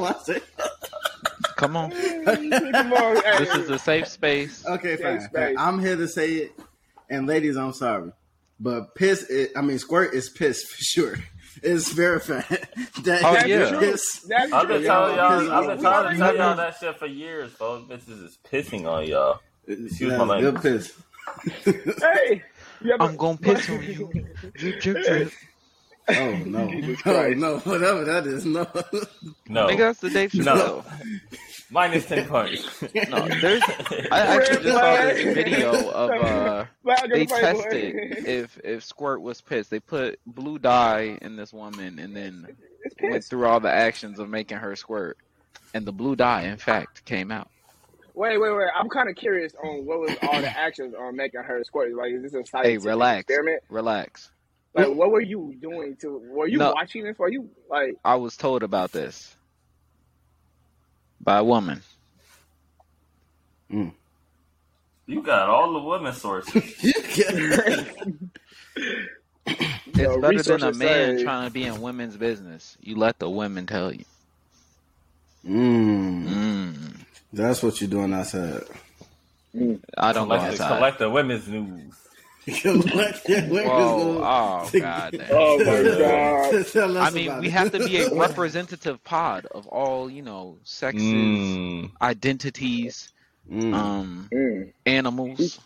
watch it. Come on. Come on, hey. This is a safe space. Okay, Safe fine. space. I'm here to say it, and ladies, I'm sorry, but piss. Is, I mean, squirt is piss for sure. It's verified. That Oh, That's yeah. piss- That's I've been true. telling Y'all- y'all. I've been we trying already to tell y'all that. that shit for years, folks. Bitches is pissing on y'all. Excuse my language. Good piss. Hey, you ever- I'm gonna piss on you. Drip, drip, drip. Oh no! Oh no! Whatever that is, no. No, Nigga, that's the Dave No. Chappelle. minus ten points. No, there's. I actually just saw this video of uh, they the tested if if squirt was pissed. They put blue dye in this woman and then went through all the actions of making her squirt, and the blue dye, in fact, came out. Wait, wait, wait. I'm kind of curious on what was all the actions on making her squirt. Like, is this a Hey, scientific relax, experiment? relax. Like, what were you doing to? Were you No. watching this? Were you like? I was told about this by a woman. You got all the women sources. It's Yo, better than a man say- trying to be in women's business. You let the women tell you. Mm, Mm. that's what you're doing outside. I don't go Collect, outside. collect the women's news. Whoa! Oh god. damn. Oh my god! I mean, we it. have to be a representative pod of all you know sexes, Mm. identities, Mm. um, Mm. animals.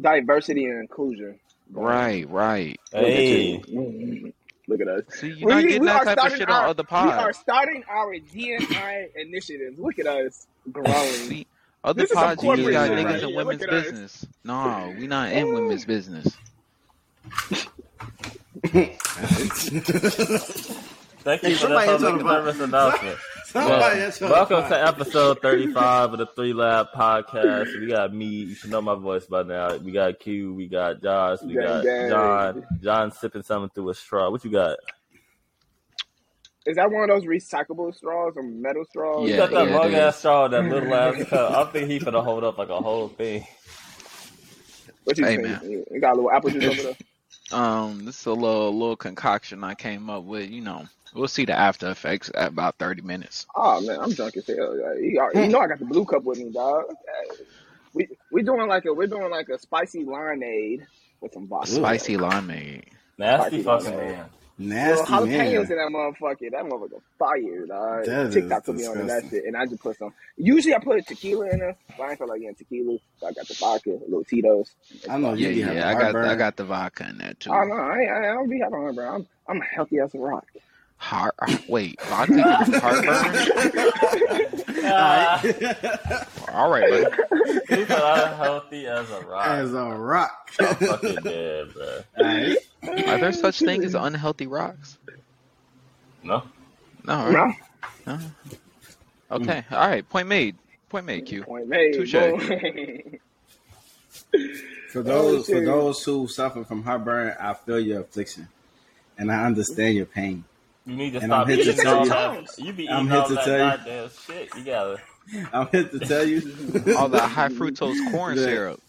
Diversity and inclusion. Right, right. Hey, Mm. Look at us. See, you're not getting that type of shit our, on other We are starting our DNI initiatives. Look at us growing. See, other This pods, you just got shit niggas right in here. women's Look at us. business. No, we not in women's business. thank you for Somebody that public service announcement. Well, else on the welcome to episode 35 of the Three Lab Podcast. We got me. You should know my voice by now. We got Q. We got Josh. We got. John. John sipping something through a straw. What you got? Is that one of those recyclable straws or metal straws? You Yeah, got that yeah, it long ass straw, that little ass cup. I think he finna hold up like a whole thing. What you Hey, think? man. You got a little apple juice over there? Um, this is a little little concoction I came up with. You know, we'll see the after effects at about thirty minutes. Oh man, I'm drunk as hell. You, you know I got the blue cup with me, dog. We we doing like a we're doing like a spicy limeade with some vodka. Spicy limeade. Nasty Fucking fucking man. man. Little Nasty jalapenos man. in that motherfucker. That motherfucker fire, dog. That is TikTok put me on to that shit, and I just put some. Usually I put a tequila in there, but I ain't feel like getting tequila, so I got the vodka, a little Tito's. I know you Yeah, be yeah. I got I got the vodka in there too. Oh no, I, ain't- I, I don't be having heartburn. I'm I'm healthy as a rock. Heart. Wait, vodka gives you heartburn? Ah, All right, buddy. he said I'm healthy as a rock. As a rock. I'm fucking dead, bro. Alright. Are there such things as unhealthy rocks? No? No. Right? No, No. Okay. All right. Point made. Point made. Q. point made. Touche. For those for those who suffer from heartburn, I feel your affliction, and I understand your pain. You need to And stop I'm here to eating tell all you- that. You be I'm eating here all to that tell you. goddamn shit. You gotta. I'm here to tell you. All that high fructose corn syrup.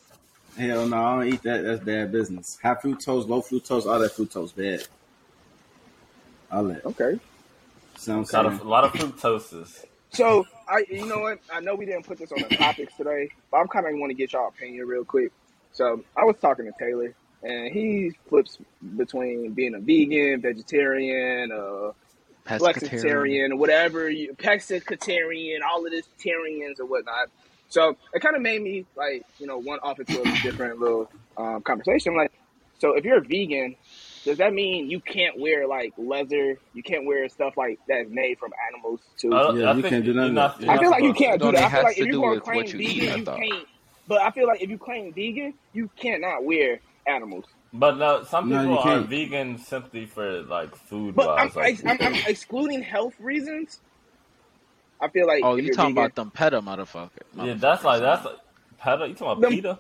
Hell no, I don't eat that. That's bad business. High fructose, low fructose, all that fructose bad. All that. okay. So I'm Got a, a lot of fructoses. So I, you know what? I know we didn't put this on the topics today, but I'm kind of want to get y'all opinion real quick. So I was talking to Taylor, and he flips between being a vegan, vegetarian, uh, Pescatarian. flexitarian, whatever, you, pescatarian, all of this tarians or whatnot. So it kind of made me like, you know, one off into a different little um, conversation. Like, so if you're a vegan, does that mean you can't wear like leather? You can't wear stuff like that's made from animals too? I, Yeah, I you can't do none of not- that. I feel like you can't do that. I feel like if you're going to claim you vegan, eat, you can't. But I feel like if you claim vegan, you cannot wear animals. But no, some people you are vegan simply for like food But I'm, wise. Like, I'm, I'm excluding health reasons. I feel like Oh, you you're talking vegan- about them PETA motherfucker? yeah, that's like that's like PETA. You talking about PETA?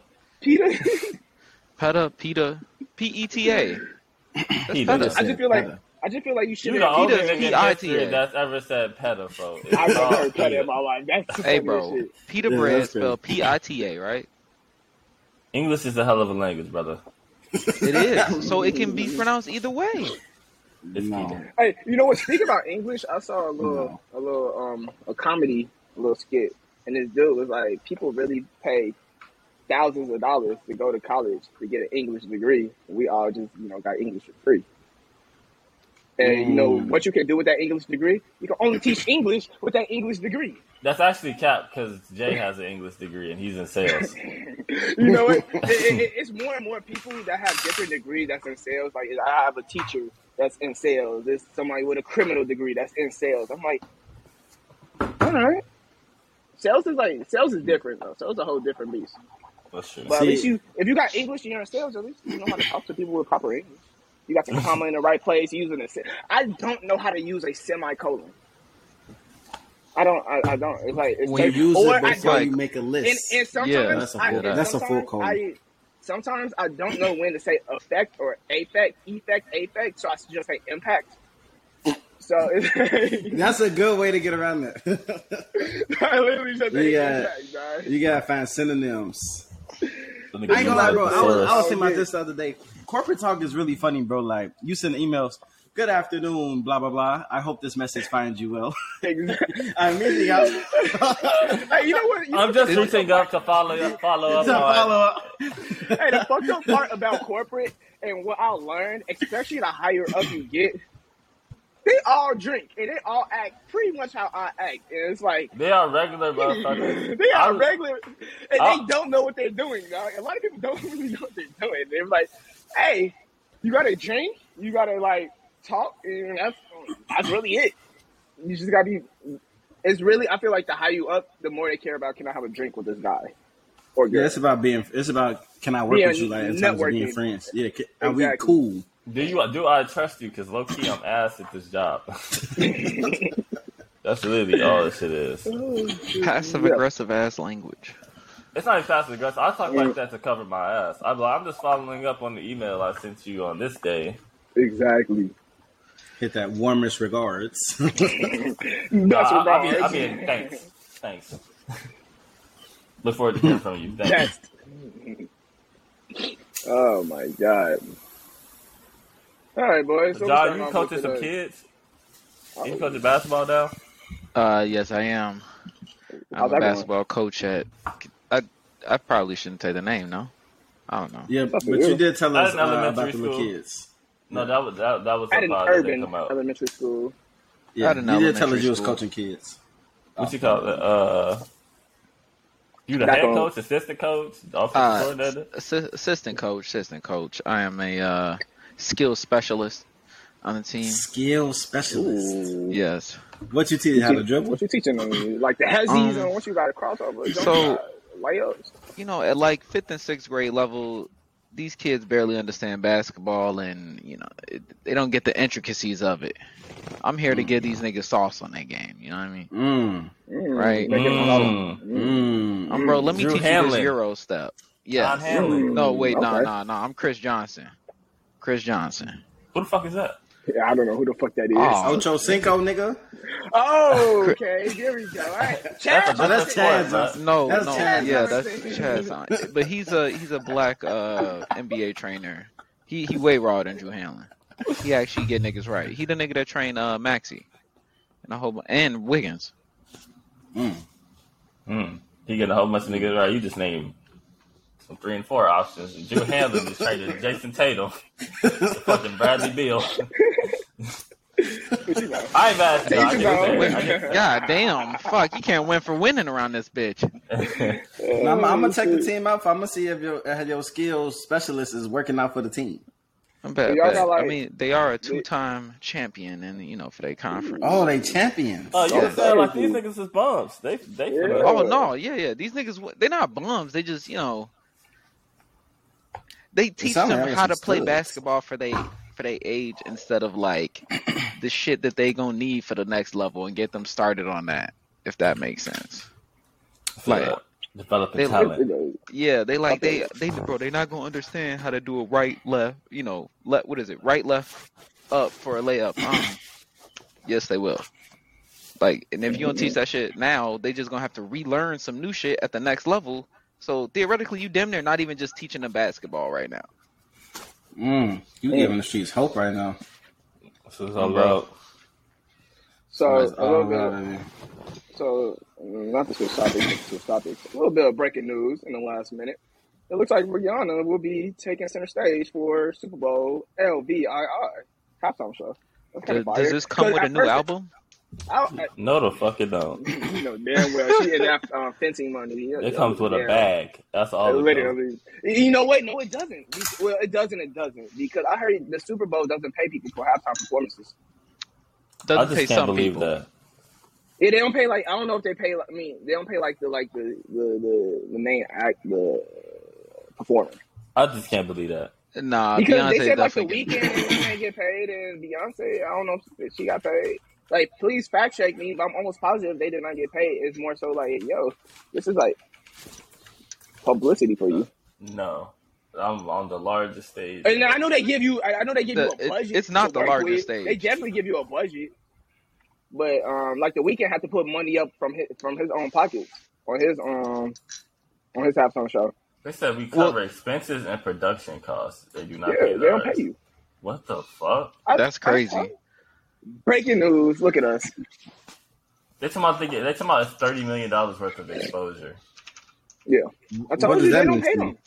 PETA, PETA, P E T A. That's PETA. PETA. I just feel like I just feel like you should You the only nigga P-I-T-A. that's ever said PETA, bro. I've never heard PETA. in my life. That's Hey, bro. shit. Pita Yeah, bread spelled P I T A, right? English is a hell of a language, brother. It is. So it can be pronounced either way. It's No. Hey, you know what? Speaking about English, I saw a little, a little, um, a comedy, a little skit, and this dude was like, people really pay thousands of dollars to go to college to get an English degree. We all just, you know, got English for free. And you know Mm. what you can do with that English degree? You can only teach English with that English degree. That's actually cap because Jay has an English degree and he's in sales. You know what? It, it, it- it's more and more people that have different degrees that's in sales. Like I have a teacher that's in sales. There's somebody with a criminal degree that's in sales. I'm like, all right. Sales is like sales is different though. Sales is a whole different beast. That's true. But at See- least you, if you got English and you're in sales, at least you know how to talk to people with proper English. You got the comma in the right place. Using a, se- I don't know how to use a semicolon. I don't. I, I don't. It's like it's When you use or it before don't- you make a list. and sometimes Yeah, that's a I, full- and that's a full sometimes code. I, sometimes I don't know when to say effect or affect, effect, affect, so I just say impact. So That's a good way to get around that. I literally just say Yeah. impact, you gotta find synonyms. I give ain't gonna lie, bro. I was, thesaurus. I was thinking about oh, this the other day. Corporate talk is really funny, bro. Like you send emails. Good afternoon, blah blah blah. I hope this message finds you well. Exactly. I immediately got hey, you know what? You I'm know just what's reaching the up to follow up, follow up to follow up. hey, the fucked up part about corporate and what I learned, especially the higher up you get, they all drink and they all act pretty much how I act. And it's like They are regular motherfuckers. they are I'm- regular and I- they don't know what they're doing. Dog. A lot of people don't really know what they're doing. They're like, hey, you gotta drink, you gotta like talk, and that's that's really it. You just gotta be. It's really. I feel like the higher you up, the more they care about. Can I have a drink with this guy? Or girl? Yeah, it's about being. It's about can I work Being with you like in terms of being friends. Yeah, can, are we cool? Do you do I trust you? Because low key, I'm ass at this job. That's really all this shit is. Passive Yeah. aggressive ass language. It's not even passive aggressive. I talk like that to cover my ass. I'm, I'm just following up on the email I sent you on this day. Exactly. Hit that warmest regards. That's Nah, what I, I mean, I I mean, thanks, thanks. Look forward to hearing from you. Thanks. Test. Oh my god. All right, boys. So John, you coaching some the- kids? Oh, You coaching basketball now? Uh, yes, I am. I'm How's a that going? basketball coach at. I I probably shouldn't say the name, no. I don't know. yeah, That's but you did tell us uh, about the little kids. No, that was that, that was At a an pod that urban didn't come out. elementary school. Yeah, At an you did tell us elementary you was coaching kids. What you call it? Uh, you the Back head on- coach, assistant coach, offensive Uh, coordinator? assi- assistant coach, assistant coach. I am a uh, skill specialist on the team. Skill specialist. Ooh. Yes. What you teach how to dribble? What you teaching them? Like the hezzies Um, and once you got a crossover, jump so- shot, layups. You know, at like fifth and sixth grade level, these kids barely understand basketball, and you know, it, they don't get the intricacies of it. I'm here to give these niggas sauce on their game. You know what I mean? Mm, Mm, Right. Mm. Mm. mm. Um, bro, let me Drew teach you this Euro step. Yes. John Hamlin. No, wait, no, Okay. no, no. I'm Chris Johnson. Chris Johnson. Who the fuck is that? Yeah, I don't know who the fuck that is. Oh. Ocho Cinco, nigga. Oh, okay. There we go. All right. Chad That's a that's different Chad. No, That's no, Chad yeah, Johnson. that's Chad Johnson. But he's a he's a black uh, NBA trainer. He he way raw than Drew Hanlon. He actually get niggas right. He the nigga that trained uh, Maxey and a whole bu- and Wiggins. Mm. Hmm. He get a whole bunch of niggas right. You just named some three and four options. Drew Hanlon is traded Jayson Tatum, fucking Bradley Beal. But you know. I ain't mad at you. I Tatum's get on. It. I get God damn, fuck! You can't win for winning around this bitch. it. And I'm, I'm gonna check the team out. I'm gonna see if your if your skills specialist is working out for the team. I'm bad. Bet. got, like- I mean, they are a two-time champion, and you know for their conference. Oh, they champions. Oh, you Yeah. were saying like these niggas is bums. They they Yeah. Oh no, yeah, yeah. These niggas, they're not bums. They just, you know, they teach them how to play studs. basketball for they for their age instead of like the shit that they gonna need for the next level and get them started on that. If that makes sense. Like, Yeah. developing they- talent. yeah, they like they they bro. They not gonna understand how to do a right left. You know, let what is it? Right left up for a layup. Um, yes, they will. Like, and if you don't teach that shit now, they just gonna have to relearn some new shit at the next level. So theoretically, you damn near not even just teaching them basketball right now. Mm, you giving the streets hope right now. That's what it's all about. So That's a little bit. about it, man. So not to switch topics, to switch topics. A little bit of breaking news in the last minute. It looks like Rihanna will be taking center stage for Super Bowl LVII halftime show. That's Does, does this come with a new album? Uh, I, No, the fuck it don't. I, you know damn well she in that um, Fenty money. It comes with a Yeah. bag. That's all. It. Literally, you know what? No, it doesn't. Well, it doesn't. It doesn't because I heard the Super Bowl doesn't pay people for halftime performances. I Doesn't pay just can't some believe people. that. Yeah, they don't pay like I don't know if they pay. Like, I mean, they don't pay like the like the the the, the main act the performer I just can't believe that. Nah, because Beyonce they said like the definitely. Weeknd can't get paid and Beyonce. I don't know if she got paid. Like, please fact check me, but I'm almost positive they did not get paid. It's more so like, yo, this is like publicity for you. No, I'm on the largest stage. And I know they give you. I I know they give The- you a budget. it's not the largest with. stage. They definitely give you a budget, but um, like the Weeknd had to put money up from his from his own pockets on his um on his halftime show. They said we Well- cover expenses and production costs. They do not Yeah, pay they don't pay you. What the fuck? I- That's I- crazy. I- breaking news. Look at us. They talking about thinking, they talking about thirty million dollars worth of exposure. Yeah, I What told does you they that don't mean pay them.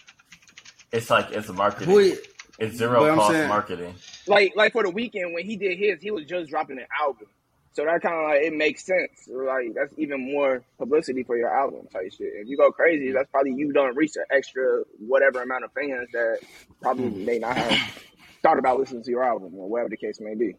It's like it's marketing. Who? it's zero cost saying- marketing. Like like for the Weeknd when he did his, he was just dropping an album. So that kind of like it makes sense. Like that's even more publicity for your album type shit. If you go crazy, that's probably you don't reach an extra whatever amount of fans that probably hmm. may not have thought about listening to your album or whatever the case may be.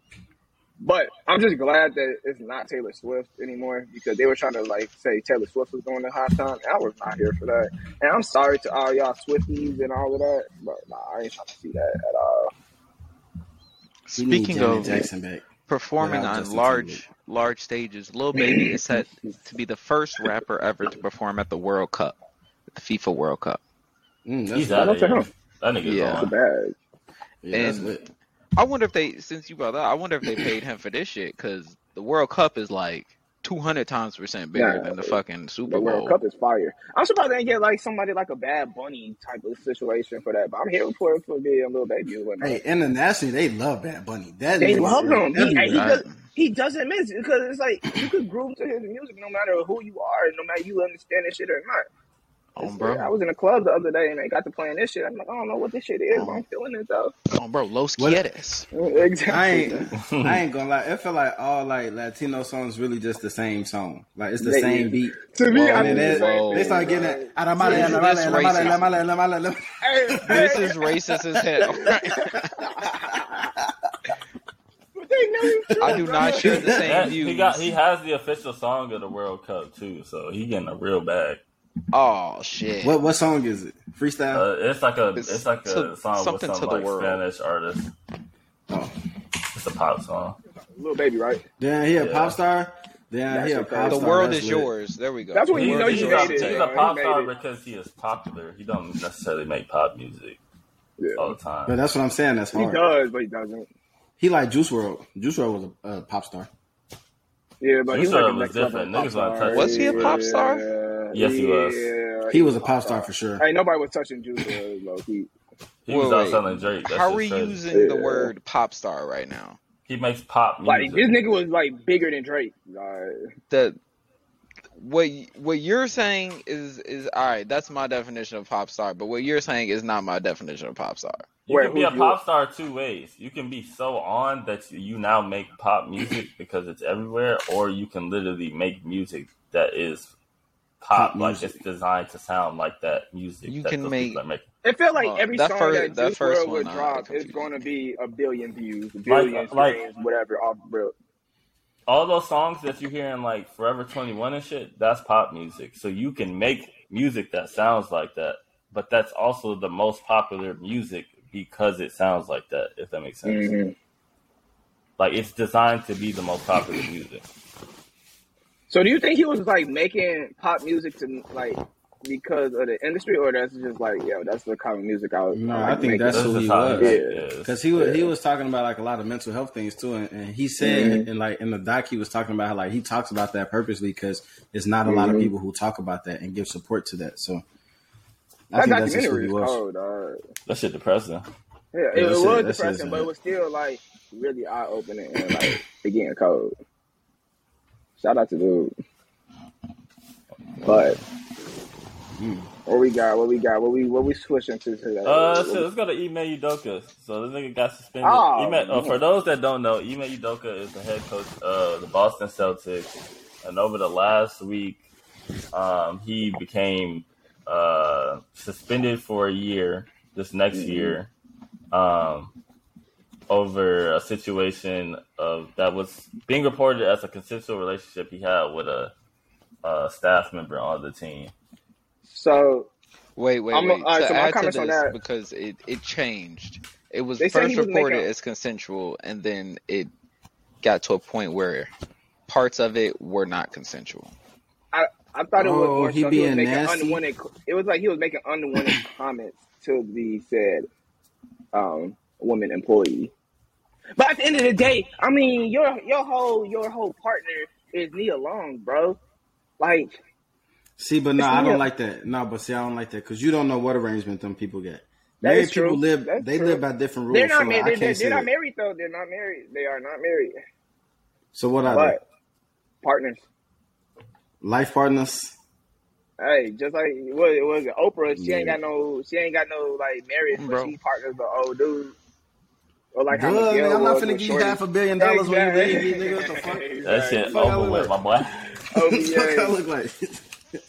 But I'm just glad that it's not Taylor Swift anymore because they were trying to like say Taylor Swift was doing the halftime. And I was not here for that. And I'm sorry to all y'all Swifties and all of that, but nah, I ain't trying to see that at all. Speaking of Jackson back. performing Without on Justin large Timberlake. large stages, Lil Baby is set to be the first rapper ever to perform at the World Cup, the FIFA World Cup. Mm, that's He's out of here. That nigga's Yeah. It's a on. bag. Yeah, that's And- lit. I wonder if they, since you brought that, I wonder if they paid him for this shit because the World Cup is like two hundred times percent bigger Nah, than the fucking Super The World Cup is fire. I'm surprised they didn't get like somebody like a Bad Bunny type of situation for that. But I'm here for it for being a Lil Baby or whatnot. Hey, internationally, they love Bad Bunny. That They nigga love is him. He, he, does, he doesn't miss it because it's like you could groove to his music no matter who you are, no matter you understand this shit or not. Oh, bro. I was in a club the other day and they got to playing this shit. I'm like, I don't know what this shit is, but I'm feeling it though. Oh, bro, Los What- Quieres. Exactly. I ain't, I ain't gonna lie. It feel like all like Latino songs really just the same song. Like it's the They- same beat. to me, Whoa, I And think then they, same whoa. they start getting it. Aramale, This is aramale, racist. as hell. but they know I do not share the same That- views. he got he has the official song of the World Cup too, so he getting a real bag. Oh shit. What what song is it? Freestyle. Uh, it's like a It's it's, like a to- song with some to the like world. Spanish artist. oh, It's a pop song. Lil Baby, right? then he a Yeah. pop star. Then That's he a okay. pop the star. world That's is lit. yours. There we go. That's what you know world you is he's, made a, it. he's a pop made star it. because he is popular. He don't necessarily make pop music Yeah. all the time. But that's what I'm saying. That's hard. He does, but he doesn't. He like Juice WRLD. Juice WRLD was a, a pop star. Yeah, but Juice he's like a was different. pop Niggas wanna star. touch Was he a pop star? Yeah, Yes, he was. Yeah, He was a pop star for sure. Hey, nobody was touching Juice WRLD, low key. He was Wait, out wait. selling Drake. That's How just are we crazy. using the Yeah. word pop star right now? He makes pop Like music. this nigga was like bigger than Drake. Like, The what what you're saying is is all right. That's my definition of pop star. But what you're saying is not my definition of pop star. You Wait, can be a who's pop yours? star two ways. You can be so on that you now make pop music because it's everywhere, or you can literally make music that is pop, Pop like music. it's designed to sound like that music. You that can those make- people are making. it felt like Well, every that song fir- that that Juice WRLD would uh, drop is going to be a billion views, a Like- billion like- streams, whatever. Off real. all those songs that you hear in like Forever 21 and shit, that's pop music. So you can make music that sounds like that, but that's also the most popular music because it sounds like that, if that makes sense. Mhm. Like it's designed to be the most popular music. So, do you think he was like making pop music to like because of the industry, or that's just like, yo, that's the kind of music I was? No, I I think making? that's That's who he was. he Yeah. Because he was Yeah. he was talking about like a lot of mental health things too, and, and he said Mhm. and like in the doc he was talking about how like he talks about that purposely because there's not a lot of Mhm. people who talk about that and give support to that. So I That think that's just who he was. cold, dog. That shit depressing. Yeah, it, Yeah, it was shit- depressing, but it was still like really eye opening and like it getting cold. Shout out to dude. But Mm. what we got? What we got? What we what we switching to today? Uh, so let's go to Ime Udoka. So this nigga got suspended. Oh, Ime, uh, for those that don't know, Ime Udoka is the head coach of the Boston Celtics, and over the last week, um, he became uh, suspended for a year. This next Mhm. year, um, over a situation of that was being reported as a consensual relationship he had with a, a staff member on the team. so Wait, wait, I'm- wait. all right, to so my add to comments on this, that- because it, it changed. It was They first reported as consensual, and then it got to a point where parts of it were not consensual. I I thought it was Oh, more he so he was being nasty? unwanted. It was like he was making unwanted comments to the said um, woman employee. But at the end of the day, I mean, your your whole your whole partner is Nia Long, bro. Like, See, but no, It's I don't like that. No, but see, I don't like that because you don't know what arrangement them people get. That Married is true. live; That's they true. live by different rules. they're not so married. I They're, can't they're, say not married though. They're not married. They are not married. So what are But partners. Life partners? Hey, just like what it was it Oprah, she ain't got no she ain't got no like marriage, but she partners with old dude. Or like how Good, Miguel I'm not was finna give you half a billion dollars when you leave me, nigga. What the fuck? That shit I over look with, like- my boy. Oh, What fuck I look like?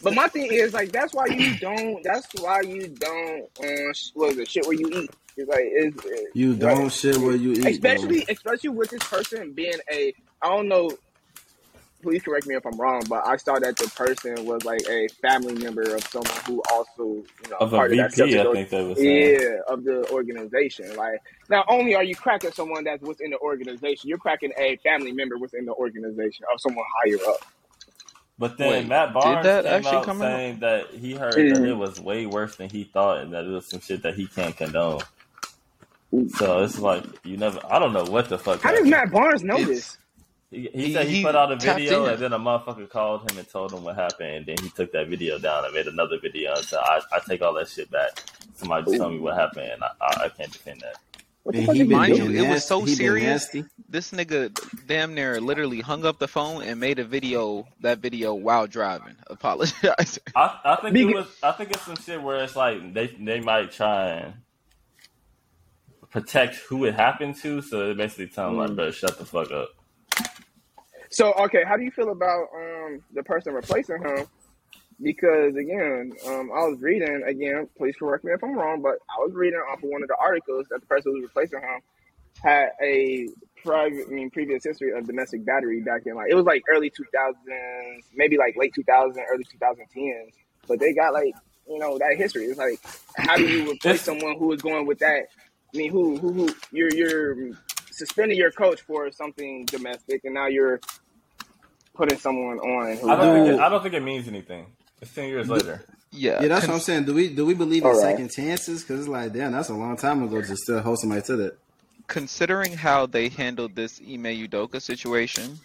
But my thing is like that's why you don't. That's why you don't. Uh, sh- what is it? Shit where you eat. It's like it's, it's You don't shit where you eat, especially especially with this person being a. I don't know. Please correct me if I'm wrong, but I saw that the person was like a family member of someone who also, you know, Of a part of that I think they was saying. Yeah, of the organization. Like, not only are you cracking someone that's within the organization, you're cracking a family member within the organization of someone higher up. But then Wait, Matt did Barnes that came actually out come out? saying that he heard Mhm. that it was way worse than he thought, and that it was some shit that he can't condone. So it's like you never. I don't know what the fuck. How does. Matt Barnes know It's- this? He, he He- said he, he put out a video, in. and then a motherfucker called him and told him what happened, and then he took that video down and made another video and said, "I, I take all that shit back. Somebody just tell me what happened, and I, I, I can't defend that." What the fuck he is he been Mind you, being it was so He serious. This nigga damn near literally hung up the phone and made a video. That video while driving, apologizing. I, I think Big- it was. I think it's some shit where it's like they they might try and protect who it happened to, so they basically tell him like, Mm. "Bro, shut the fuck up." So, okay, how do you feel about um the person replacing him? Because again, um, I was reading again. Please correct me if I'm wrong, but I was reading off of one of the articles that the person who was replacing him had a private, I mean, previous history of domestic battery back in like it was like early 2000s, maybe like late 2000s, early 2010s. But they got like you know that history. It's like how do you replace someone who is going with that? I mean, who who who you're you're suspending your coach for something domestic, and now you're putting someone on who I don't think it, I don't think it means anything. It's ten years later. Yeah, Yeah, that's what I'm saying. Do we do we believe in All right. second chances? Because it's like, damn, that's a long time ago to still hold somebody to that. considering how they handled this Ime Udoka situation,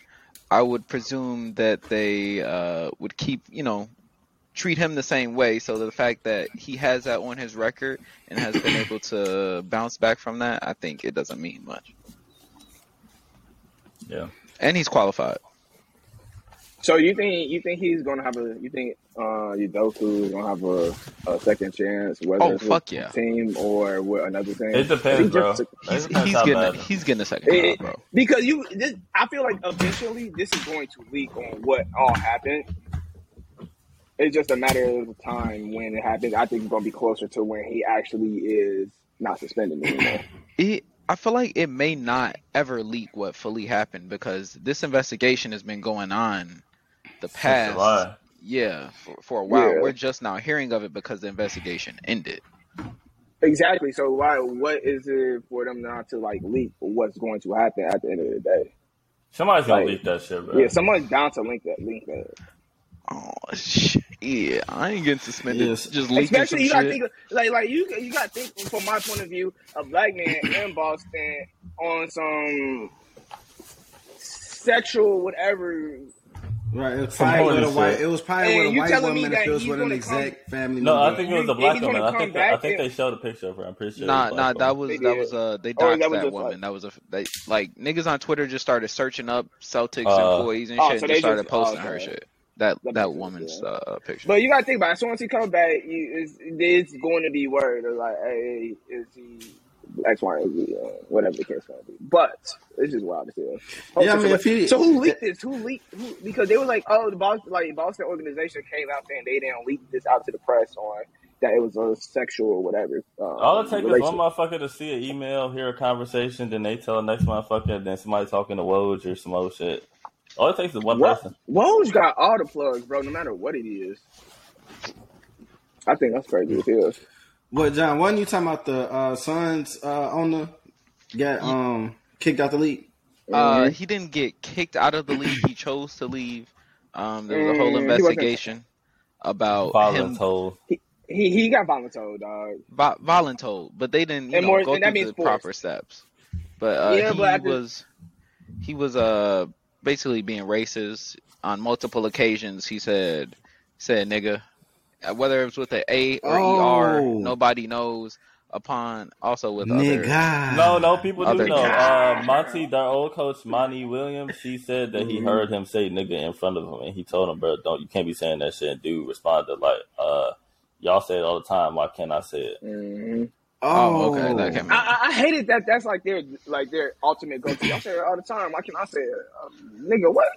I would presume that they uh, would keep, you know, treat him the same way. So the fact that he has that on his record and has been able to bounce back from that, I think it doesn't mean much. Yeah. And he's qualified. So you think you think he's gonna have a you think uh Udoka is gonna have a, a second chance whether Oh, it's fuck with yeah. team or with another team? It depends, He bro. just- It He's, depends he's getting bad. he's getting a second It- job, bro. because you this, I feel like eventually this is going to leak on what all happened. It's just a matter of time when it happens. I think it's gonna be closer to when he actually is not suspended anymore. It, I feel like it may not ever leak what fully happened because this investigation has been going on the past yeah for, for a while. Yeah. We're just now hearing of it because the investigation ended. exactly. So why what is it for them not to like leak what's going to happen at the end of the day? Somebody's gonna Like, leak that shit, bro. Yeah, someone's bound to link that link that. Oh shit! Yeah, I ain't getting suspended. Yes. Just leaking some Especially you gotta shit. think like like you you gotta think from my point of view, a black man in Boston on some sexual whatever Right, it was probably with a white. shit. It was probably Hey, with a white telling woman if it was with an gonna come- exec family. No, I think it was a black he's woman. I think back I think they showed a picture of her. I'm pretty sure. Nah, nah, black that was that was uh they Or doxed that that woman. like- That was a they like niggas on Twitter just started searching up Celtics Uh, employees and Oh, shit, so and they just started just- posting oh, her shit. That That that woman's yeah. uh, picture. But you gotta think about it. As soon as he comes back, you, it's, it's going to be word of like, hey, is he X, Y, or Z, uh, whatever the case may be. But it's just wild to see. Whole Yeah, I mean, if he- so who leaked this? Who leaked? Who, because they were like, oh, the Boston, like Boston organization came out saying they didn't leak this out to the press on that it was a sexual or whatever. Um, All it takes is one motherfucker to see an email, hear a conversation, then they tell the next motherfucker, then somebody talking to Woj or some old shit. All it takes is one What? person. Woj got all the plugs, bro. No matter what it is. I think that's crazy as hell. What, John? Wasn't you talking about the uh, Suns uh, owner got um kicked out the league? Uh, he didn't get kicked out of the league. He chose to leave. Um, there was a whole Mm, he wasn't- investigation about him Voluntold. He he got voluntold, dog. vo- voluntold, but they didn't you And know, more- go and that through means the forced. proper steps. But uh, Yeah, he but at the- was he was uh basically being racist on multiple occasions. He said said nigga, Uh, whether it was with an A or ER, Oh. nobody knows. Upon also with other Nigga. No, no, people do know. Uh, Monty, their old coach, Monty Williams, he said that he Mhm. heard him say nigga in front of him, and he told him, bro, don't you can't be saying that shit. And dude responded like, uh, y'all say it all the time. Why can't I say it? hmm Oh, okay, that came I, I, I hated that. That's like their like their ultimate go to. I say it all the time. Why can't I say it, um, nigga? What?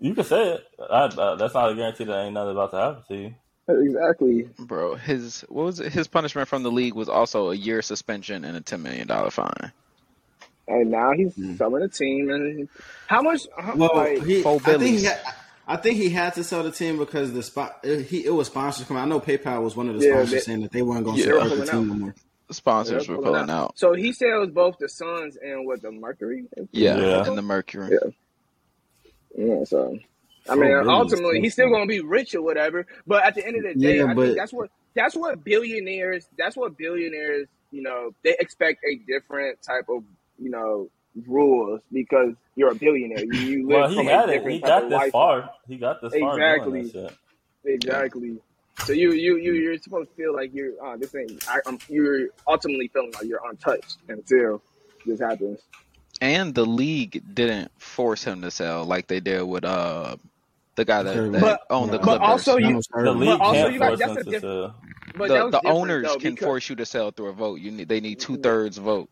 You can say it. I, uh, that's not a guarantee that ain't nothing about to happen to you. Exactly. bro. His what was it? His punishment from the league was also a year suspension and a ten million dollar fine. And now he's Hmm. selling a team. And how much? How, Well, like, he, Four I think he had, I think he had to sell the team because the spot it, he it was sponsors coming. I know PayPal was one of the Yeah, sponsors they- saying that they weren't going to They were support the team out. no more. Sponsors were pulling pulling out. So he sells both the Suns and what the Mercury. Yeah, Yeah. and the Mercury. Yeah. Yeah. So. I oh, mean, billion ultimately, he's still gonna be rich or whatever. But at the end of the day, Yeah, I but- think that's what that's what billionaires. That's what billionaires. You know, they expect a different type of you know rules because you're a billionaire. You, you live Well, he from a had it. different He got this life. far. He got this far Exactly. doing that. Exactly. So you you you you're supposed to feel like you're uh, this ain't. I, I'm, you're ultimately feeling like you're untouched until this happens. And the league didn't force him to sell like they did with uh the guy that, But- owned the club. but Clippers. also you- The Sterling. league also can't you got- force that's him a to diff- sell. But the the owners though, can force you to sell through a vote. You need they need two thirds vote.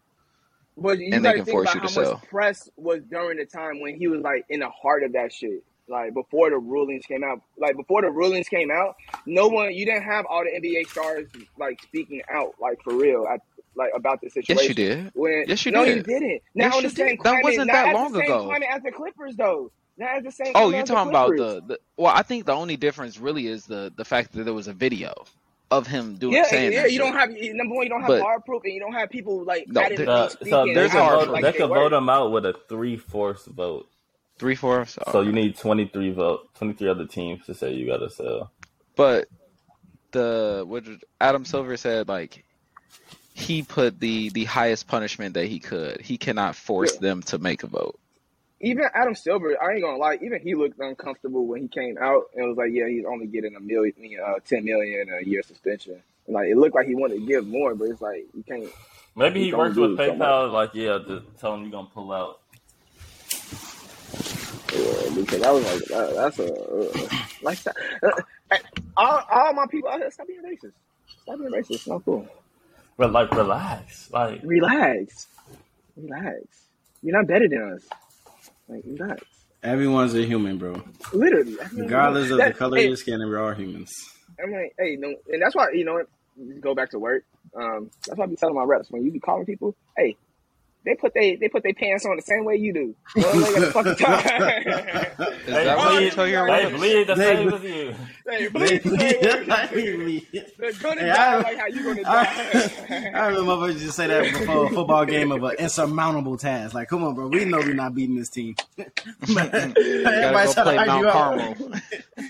But you and they can think force about you how to much sell. press was during the time when he was like in the heart of that shit. Like before the rulings came out, like before the rulings came out, no one, you didn't have all the NBA stars like speaking out, like for real, at, like about the situation. Yes, you did. When, Yes, you no, did. you didn't. Now Yes, the you same did. That wasn't that long ago. climate as the Clippers, though. Not the same. Oh, you're as the talking about the, the well. I think the only difference really is the the fact that there was a video of him doing Yeah, saying yeah. that You shit. don't have number one. You don't have But- hard proof, and you don't have people like No, adamantly there- Uh, so there's a hard vote, proof. like they they could vote him out with a three fourths vote. three fourths. So you need twenty three vote, twenty three other teams to say you got to sell. But the what Adam Silver said like he put the the highest punishment that he could. He cannot force Yeah. them to make a vote. Even Adam Silver, I ain't gonna lie, even he looked uncomfortable when he came out and was like, "Yeah, he's only getting a million, uh, ten million a year suspension." And like it looked like he wanted to give more, but it's like you can't. Maybe he worked with PayPal. Like, yeah, to tell him you're gonna pull out. Yeah, because I was like, that, "That's a uh, like that." Uh, all, all my people out here, stop being racist. Stop being racist. It's not cool. But like, relax. Like, Relax, relax. You're not better than us. Like relax. Everyone's a human, bro. Literally, Regardless of the color of your skin, we're all humans. I'm like, hey, no, and that's why you know what. Go back to work. Um, that's why I be telling my reps when you be calling people, hey, they put they they put their pants on the same way you do. One leg at a fucking time. Is Hey, that what you tell your they bleed the They same ble- as you. hey, bleed the same way. They're gonna Hey, die I- like how you gonna die. I remember motherfuckers just say that before a football game of an insurmountable task. Like, come on, bro, we know we're not beating this team. Gotta go play Mount Carmel.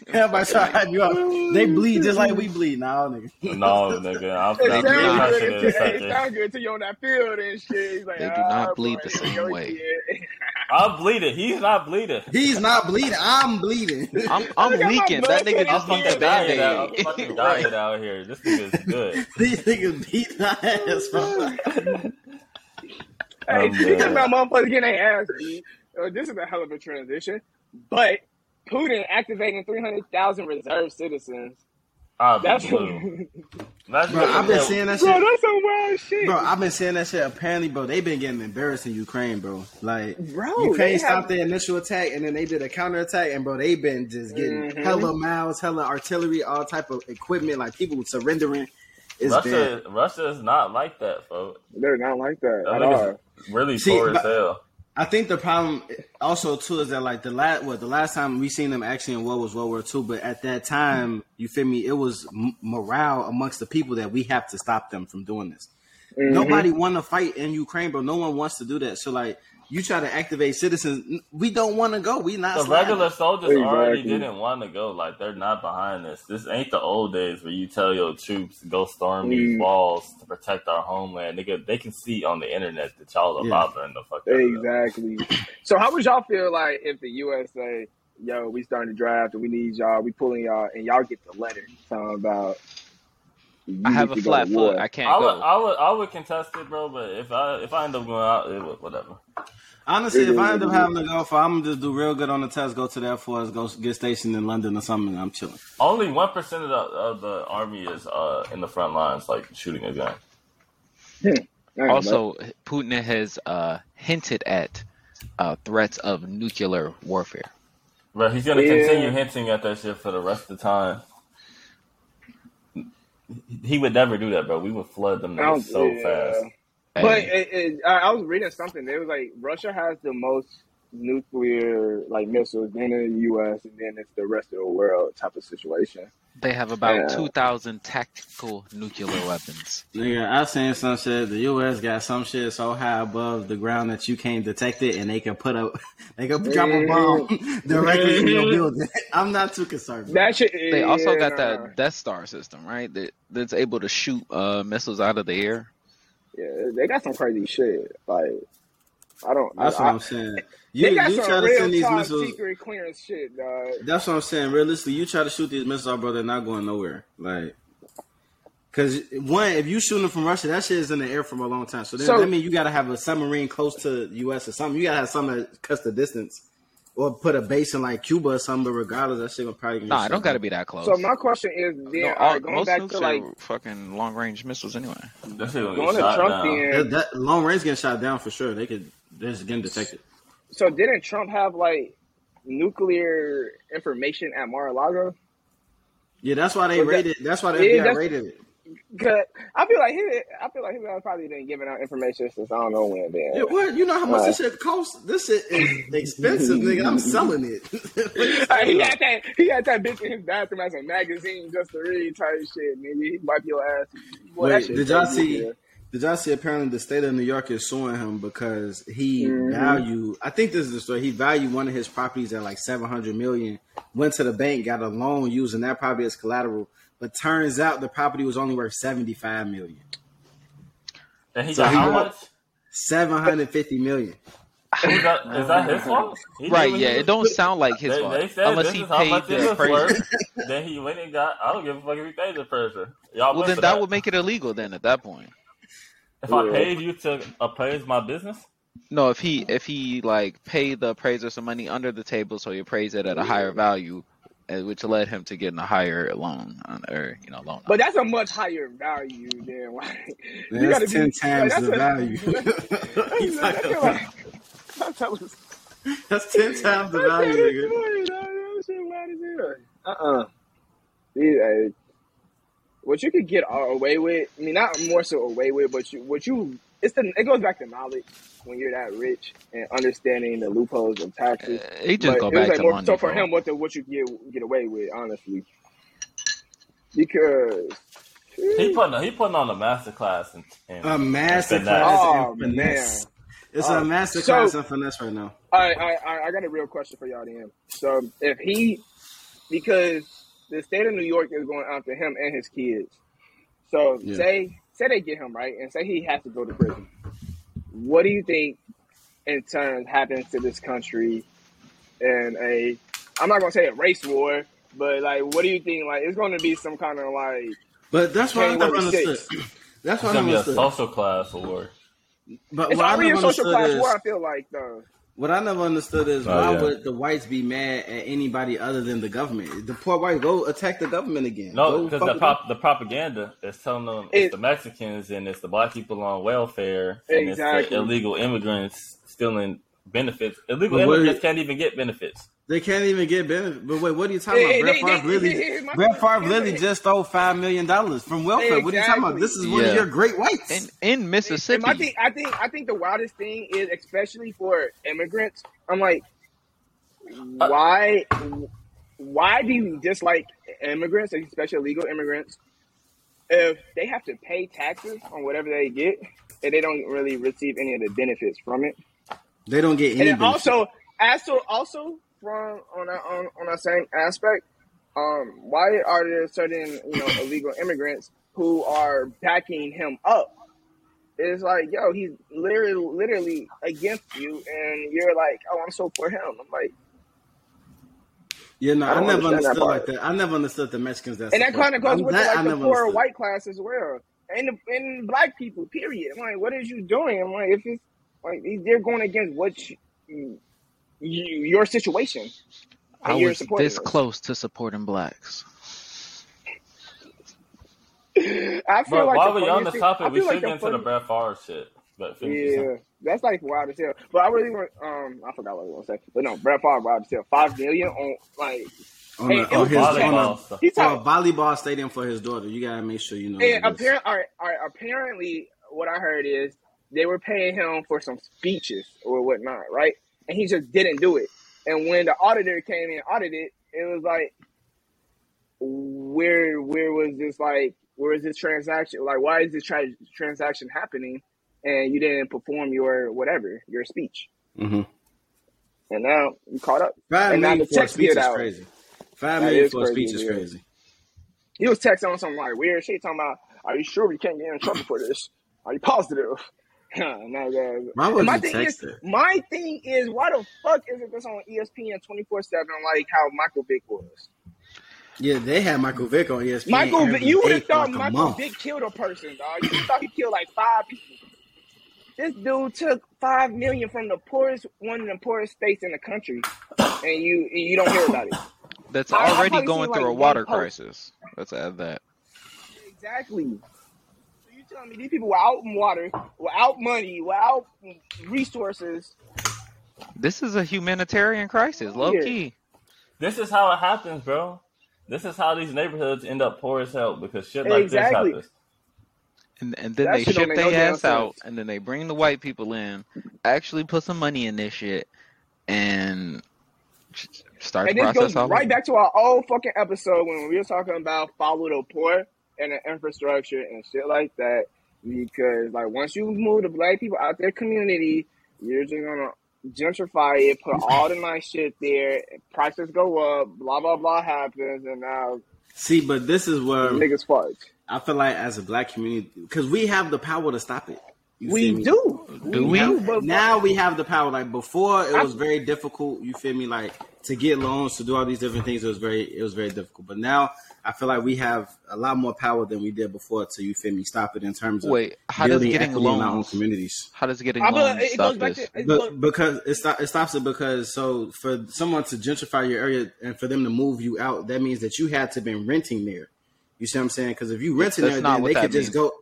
Everybody try to hype you up. They bleed just like we bleed now, nigga. No, nigga. I'm, It I'm They do sounds not. good. shit It, in a it second. sounds good till you on that field and shit. He's like, They do not bleed the same way. I'm bleeding. He's not bleeding. He's not bleeding. I'm bleeding. I'm I'm Look at my leaking. That nigga just I'm need fucking the dying out. I'm fucking aid. dying out here. This nigga's good. These niggas beat my ass, bro. Hey, Um, you talking about motherfuckers getting their ass beat. Uh, this is a hell of a transition. But Putin activating 300,000 reserve citizens. I'll be That's blue. Imagine Bro, if I've been they- seeing that Bro, shit. that's some wild shit. Bro, I've been seeing that shit. Apparently, bro, they've been getting embarrassed in Ukraine, bro. Like Bro, they Ukraine have- stopped the initial attack, and then they did a counterattack, and bro, they've been just getting Mhm. hella miles, hella artillery, all type of equipment. Like people surrendering. It's bad. Russia, Russia is not like that, folks. They're not like that That at all. really See, poor as but- hell. I think the problem also too is that like the last what the last time we seen them actually in war was World War II, but at that time, you feel me? It was m- morale amongst the people that we have to stop them from doing this. Mhm. Nobody want to fight in Ukraine, bro. No one wants to do that. So like, you try to activate citizens, we don't want to go. We not The sliding. regular soldiers already didn't want to go. Like they're not behind this. This ain't the old days where you tell your troops go storm these Mm. walls to protect our homeland. Nigga, they can see on the internet that y'all are Yeah. bothering the fuck out. Exactly. So how would y'all feel like if the USA, "Yo, we starting to draft and we need y'all, we pulling y'all, and y'all get the letter talking about." You I have a flat to war." foot. I can't I would, go. I would, I would contest it, bro. But if I, if I end up going out, it would, whatever. Honestly, if I end up having to go for, I'm gonna just do real good on the test, go to the Air Force, go get stationed in London or something, and I'm chilling. Only one percent of the of the army is uh in the front lines, like shooting a gun. I ain't know. Also, Putin has uh, hinted at uh, threats of nuclear warfare. Bro, he's gonna Yeah. continue hinting at that shit for the rest of the time. He would never do that, bro. We would flood them I don't- niggas so yeah. fast. But it, it, I I was reading something. They was like Russia has the most nuclear like missiles, then in the U.S. and then it's the rest of the world type of situation. they have about Yeah. 2,000 tactical nuclear weapons. Nigga, I seen some shit. The U.S. got some shit so high above the ground that you can't detect it, and they can put a, they can drop a bomb directly in your building. I'm not too concerned. That shit. They also got that Death Star system, right? That that's able to shoot uh, missiles out of the air. Yeah, they got some crazy shit. Like I don't. Know. That's I, what I'm saying. You, you try to send these missiles. secret clearance shit, dog. That's what I'm saying. Realistically, you try to shoot these missiles, out, bro. Not going nowhere. Like, because one, if you shooting them from Russia, that shit is in the air for a long time. So then So- that means you got to have a submarine close to the U.S. or something. You got to have something that cuts the distance, or put a base in like Cuba or something. But regardless, that shit will probably. gonna Nah, get it don't got to be that close. So my question is, then, No, all all- right, going back to like fucking long range missiles anyway. That shit gonna going get to shot Trump. down. Then, That, that long range getting shot down for sure. They could. They're just getting detected. so didn't Trump have like nuclear information at Mar-a-Lago? Yeah, that's why they But that- raided. That's why the Yeah, FBI that's- raided it. Cause I feel like he, I feel like he probably been giving out information since I don't know when. Then Yeah, what? You know how much Uh. this shit costs? This shit is expensive, nigga. I'm selling it. He got that. He had that bitch in his bathroom as a magazine just to read type shit. Nigga, he wipe your ass. Boy, Wait, did y'all see? Did y'all see? Apparently, the state of New York is suing him because he Mhm. value. I think this is the story. He valued one of his properties at like seven hundred million. Went to the bank, got a loan using that property as collateral. But turns out the property was only worth seventy five million. And he So got he how got- much? Seven hundred fifty million. Is that, is that his fault? He Right? Yeah, it don't sound like his They, fault they said unless this he is paid the appraiser. then he went and got. I don't give a fuck if he paid the appraiser. Y'all Well, then for that would make it illegal. Then at that point, If I paid you to appraise my business, no. If he if he like paid the appraiser some money under the table, so he appraised it at a higher value, which led him to getting a higher loan on, or you know loan. But that's a much higher value than like Man, you gotta that's be- ten times like, the a- value. You That's, fucking- like, that's, that's, that's ten times the value, nigga. Uh uh uh. What you could get away with, I mean, not more so away with, but you, what you, it's the, it goes back to knowledge when you're that rich and understanding the loopholes of taxes. Uh, he just But go it was back like to more money. so for bro. him what the what you get get away with, honestly. Because he putting he putting on a master class in, in A master finesse. class Oh, in finesse. man. It's Oh, a master so- class in finesse right now. I, I I- I got a real question for y'all then. So if he because the state of New York is going after him and his kids. So Yeah. say say they get him right, and say he has to go to prison. What do you think, in turn, happens to this country in a? I'm not gonna say a race war, but like, what do you think? Like, it's going to be some kind of like But that's what I never January understood. 6th. That's It's what I gonna be a social class war. But It's what I already a never social class is war. I feel like though. What I never understood is Oh, why yeah. would the whites be mad at anybody other than the government? The poor white go attack the government again. No, because the with prop, the propaganda is telling them It- it's the Mexicans and it's the black people on welfare and it's the illegal immigrants stealing benefits. Illegal immigrants can't even get benefits. They can't even get benefit. But wait, what are you talking Hey, about? they- Brett Favre they- really, Brett Favre is really that- just stole five million dollars from welfare. What are you talking about? This is one of your great whites. In in And Mississippi, my thing, I think, I think the wildest thing is, especially for immigrants. I'm like, uh, why, why do you dislike immigrants, especially illegal immigrants, if they have to pay taxes on whatever they get and they don't really receive any of the benefits from it? they don't get any. then benefit. also, also, also from on that on, on that same aspect, um, why are there certain you know illegal immigrants who are backing him up? It's like, yo, he's literally literally against you, and you're like, oh, I'm so for him. I'm like, Yeah, no, I I, never understand that understood like that. I never understood the Mexicans that. and that kind of goes with That the, like the poor understood. white class as well, and the, and black people. Period. I'm like, what is you doing? I'm like, if it's like they're going against what you, you, your situation, I was this this. close to supporting blacks. I feel But like while we're on funniest this topic, we feel like should get into the funny- Brett Favre shit. But Yeah, that's like wild as hell. But I really want. Um, I forgot what I was gonna say. But no, Brett Favre wild as hell. Five million on like. on, Hey, a, on his volleyball on a, stuff. He's for a volleyball stadium for his daughter. You gotta make sure you know. And what apparently, all right, all right, apparently, what I heard is they were paying him for some speeches or whatnot, right? And he just didn't do it. And when the auditor came in and audited, it was like, where where was this like where is this transaction like why is this tra- transaction happening and you didn't perform your whatever your speech Mhm. and now you caught up Five and now million the for a text speech is out crazy. Five That million is for a crazy, speech is yeah. crazy. he was texting on some like weird shit talking about are you sure we can't get in trouble for this are you positive no, guys. Why would my thing text is, her? my thing is, why the fuck isn't this on ESPN twenty four seven like how Michael Vick was? Yeah, they had Michael Vick on ESPN. Michael, Vick, you would have thought like Michael. Vick killed a person, dog. You thought he killed like five people. This dude took five million from the poorest one of the poorest states in the country, and you and you don't hear about it. That's I- already going through like, a water crisis. Let's add that. Exactly. So you telling me these people without water, without money, without resources? This is a humanitarian crisis, low Yeah. key. This is how it happens, bro. This is how these neighborhoods end up poor as hell because shit like Exactly. this happens. And, and then That they shit ship their no damn ass out, sense. and then they bring the white people in, actually put some money in this shit, and start And the this process goes all right over. back to our old fucking episode when we were talking about follow the poor and the infrastructure and shit like that. Because like once you move the black people out their community, you're just gonna gentrify it, put all the nice shit there, prices go up, blah blah blah happens, and now See, but this is where niggas fudge. I feel like as a black community, because we have the power to stop it. You We do, Do we? do, but now we have the power. Like before, it I- was very difficult. You feel me? Like to get loans to do all these different things. It was very, it was very difficult. But now I feel like we have a lot more power than we did before. To you feel me? Stop it in terms of Wait, how does building getting equity in our own communities. How does getting I feel loans it stop goes back this? to it goes, But because it, stop, it stops it because so for someone to gentrify your area and for them to move you out, that means that you had to been renting there. You see what I'm saying? Because if you renting That's there, then they that could just go.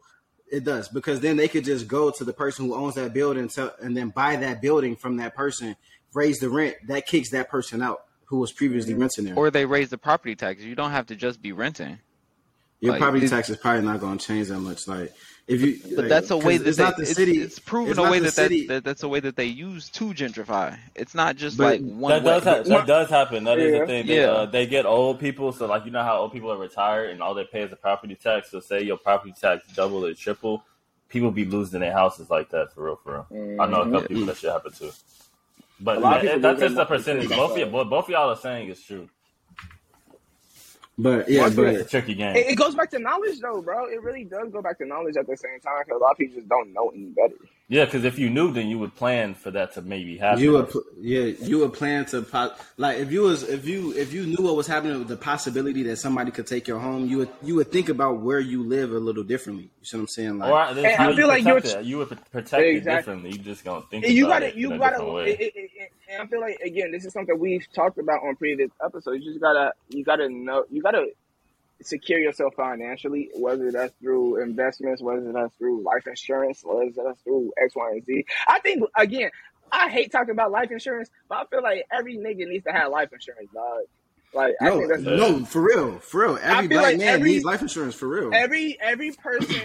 It does because then they could just go to the person who owns that building to, and then buy that building from that person, raise the rent. That kicks that person out who was previously renting there. Or they raise the property tax. You don't have to just be renting. your like, property tax is probably not going to change that much. Like if you, But like, that's a way 'cause that it's they, not the it's, city. it's proven it's a way that, city. that, that that's a way that they use to gentrify. It's not just But like one That way. does ha- that does happen. That is Yeah. the thing. They, Yeah. uh, they get old people, so like you know how old people are retired and all they pay is a property tax. So say your property tax double or triple, people be losing their houses like that for real, for real. I know a couple Mhm. people that should happen too. But that- that's just the percentage. Both of, both of y'all are saying is true. But yeah, Once but It's a tricky game. It, it goes back to knowledge, though, bro. It really does go back to knowledge at the same time because a lot of people just don't know any better. Yeah, because if you knew, then you would plan for that to maybe happen. you would, pl- yeah, you would plan to po- like if you was if you if you knew what was happening with the possibility that somebody could take your home, you would you would think about where you live a little differently. You see what I'm saying? Like, or that's And how I you feel like you're- it. You would protect it Exactly. differently. You just gonna think you about gotta, it you in a gotta. different way. It, it, it, and I feel like again, this is something we've talked about on previous episodes. You just gotta, you gotta know, you gotta secure yourself financially, whether that's through investments, whether that's through life insurance, whether that's through X, Y, and Z. I think again, I hate talking about life insurance, but I feel like every nigga needs to have life insurance, dog. Like I no, think that's no, for real, for real. Every black like man every- needs life insurance for real. every every person,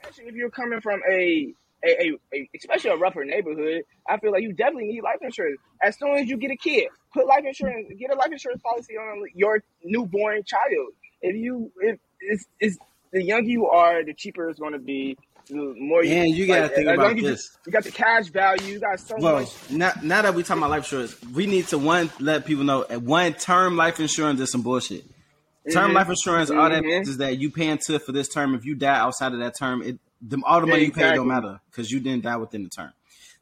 especially if you're coming from a, a, a, especially a rougher neighborhood, I feel like you definitely need life insurance. As soon as you get a kid, put life insurance, get a life insurance policy on your newborn child. If you if it's, it's the younger you are, the cheaper it's going to be. The more you, and you gotta like, think about you, this. you got the cash value. You got so Well, much. now, now that we talking about life insurance, we need to one let people know one term life insurance is some bullshit. Term Mhm. life insurance, all that Mhm. means is that you pay into for this term. If you die outside of that term, it the, all the money you pay don't matter because you didn't die within the term.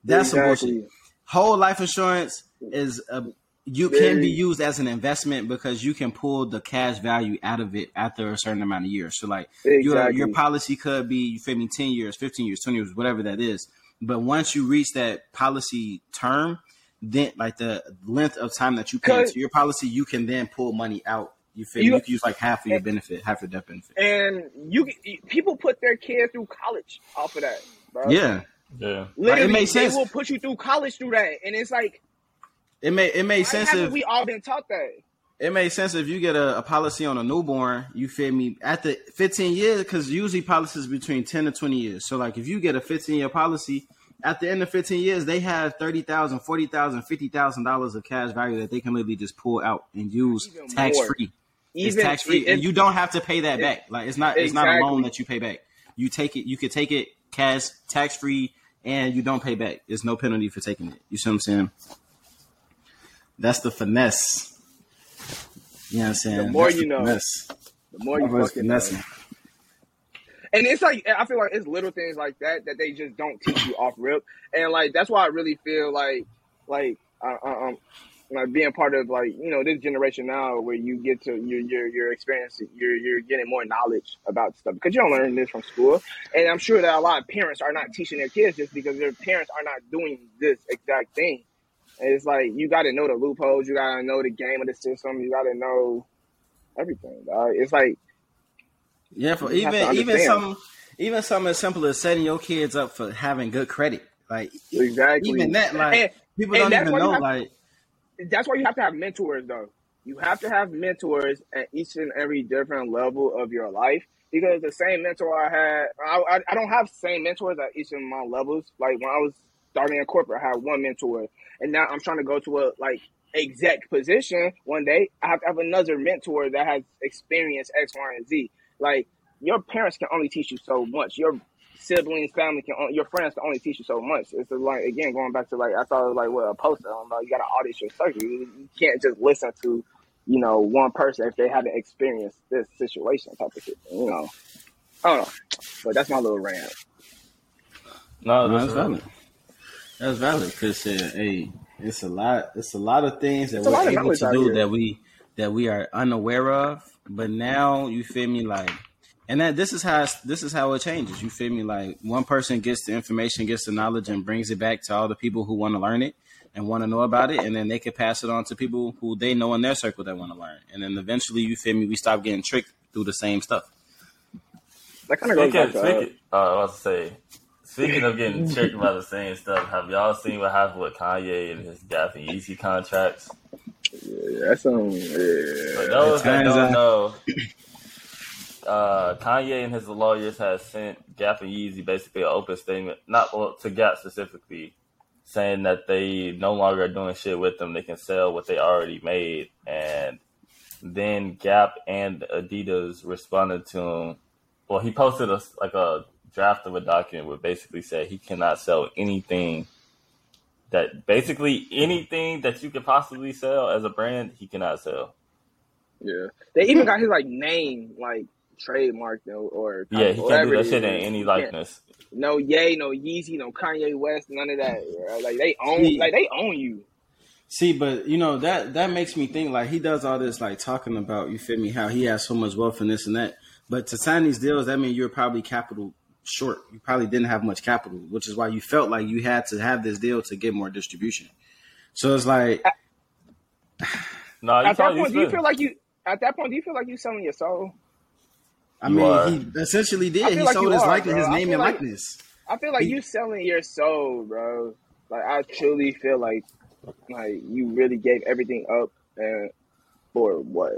That's Exactly. bullshit. Whole life insurance is a, you can be used as an investment because you can pull the cash value out of it after a certain amount of years. So like your Exactly. your policy could be you feel me ten years, fifteen years, twenty years, whatever that is. But once you reach that policy term, then like the length of time that you pay into your policy, you can then pull money out. You feel You- You can use like half of your benefit, half your death benefit. And you people put their kids through college off of that, bro. Yeah, yeah. Literally, makes they sense. will put you through college through that, and it's like, it made it made sense if we all been taught that? it made sense if you get a, a policy on a newborn, you feel me, at the 15 years, because usually policies between 10 to 20 years. So, like, if you get a 15 year policy, at the end of 15 years, they have $30,000, $40,000, $50,000 of cash value that they can literally just pull out and use tax more. Free. It's Even tax free, and you don't have to pay that back. Like, it's not it's not a loan that you pay back. You take it, you could take it cash, tax free, and you don't pay back. There's no penalty for taking it. You see what I'm saying? That's the finesse. You know what I'm saying? The more That's you the know. finesse. the more you fucking know. And it's like I feel like it's little things like that that they just don't teach you off rip, and like that's why I really feel like like uh, uh, um like being part of like you know this generation now where you get to you're you're, you're experiencing you're you're getting more knowledge about stuff because you don't learn this from school, and I'm sure that a lot of parents are not teaching their kids just because their parents are not doing this exact thing. And it's like you got to know the loopholes, you got to know the game of the system, you got to know everything. Dog. It's like Yeah, for even even some even something as simple as setting your kids up for having good credit. Like exactly even that, like And- people and don't even know. like that's why you have to have mentors though. You have to have mentors at each and every different level of your life because the same mentor i had i, I, I don't have same mentors at each of my levels. Like when i was starting in corporate i had one mentor and now i'm trying to go to a like exec position. One day i have to have another mentor that has experience x y and z. Like your parents can only teach you so much. Your siblings, family can, your friends can only teach you so much. It's like again going back to like I saw like what a poster on about you got to audit your circle. You, you can't just listen to you know one person if they haven't experienced this situation type of shit. You know, I don't know, but that's my little rant. No, no, that's that's right. valid. That's valid. Chris said, "Hey, it's a lot. It's a lot of things that It's we're able to do here. that we that we are unaware of. But now you feel me, like." And that this is how this is how it changes. You feel me? Like one person gets the information, gets the knowledge, and brings it back to all the people who want to learn it and want to know about it, and then they can pass it on to people who they know in their circle that want to learn. And then eventually, you feel me? We stop getting tricked through the same stuff. That kind of goes Speaking, back to uh, uh, I was to say, speaking of getting tricked by the same stuff, have y'all seen what happened with Kanye and his Gap and Yeezy contracts? yeah, that's some For those that don't out- know, uh, Kanye and his lawyers have sent Gap and Yeezy basically an open statement, not well, to Gap specifically, saying that they no longer are doing shit with them. They can sell what they already made, and then Gap and Adidas responded to him. Well, he posted a like a draft of a document where basically said he cannot sell anything that basically anything that you could possibly sell as a brand he cannot sell. Yeah, they even got his like name like trademarked or, or Yeah, he can't do that shit in any likeness. No Ye, no Yeezy, no Kanye West, none of that. bro. Like they own, See- like they own you. See, but you know that that makes me think like he does all this like talking about you feel me how he has so much wealth and this and that. But to sign these deals, that means you're probably capital short. You probably didn't have much capital, which is why you felt like you had to have this deal to get more distribution. So it's like No, you At that point, do you feel like you? At that point, do you feel like you selling your soul? I You mean, are. he essentially did. He like sold you his are, likeness, his name and like- likeness. I feel like He- you selling your soul, bro. Like I truly feel like, like you really gave everything up, and for what?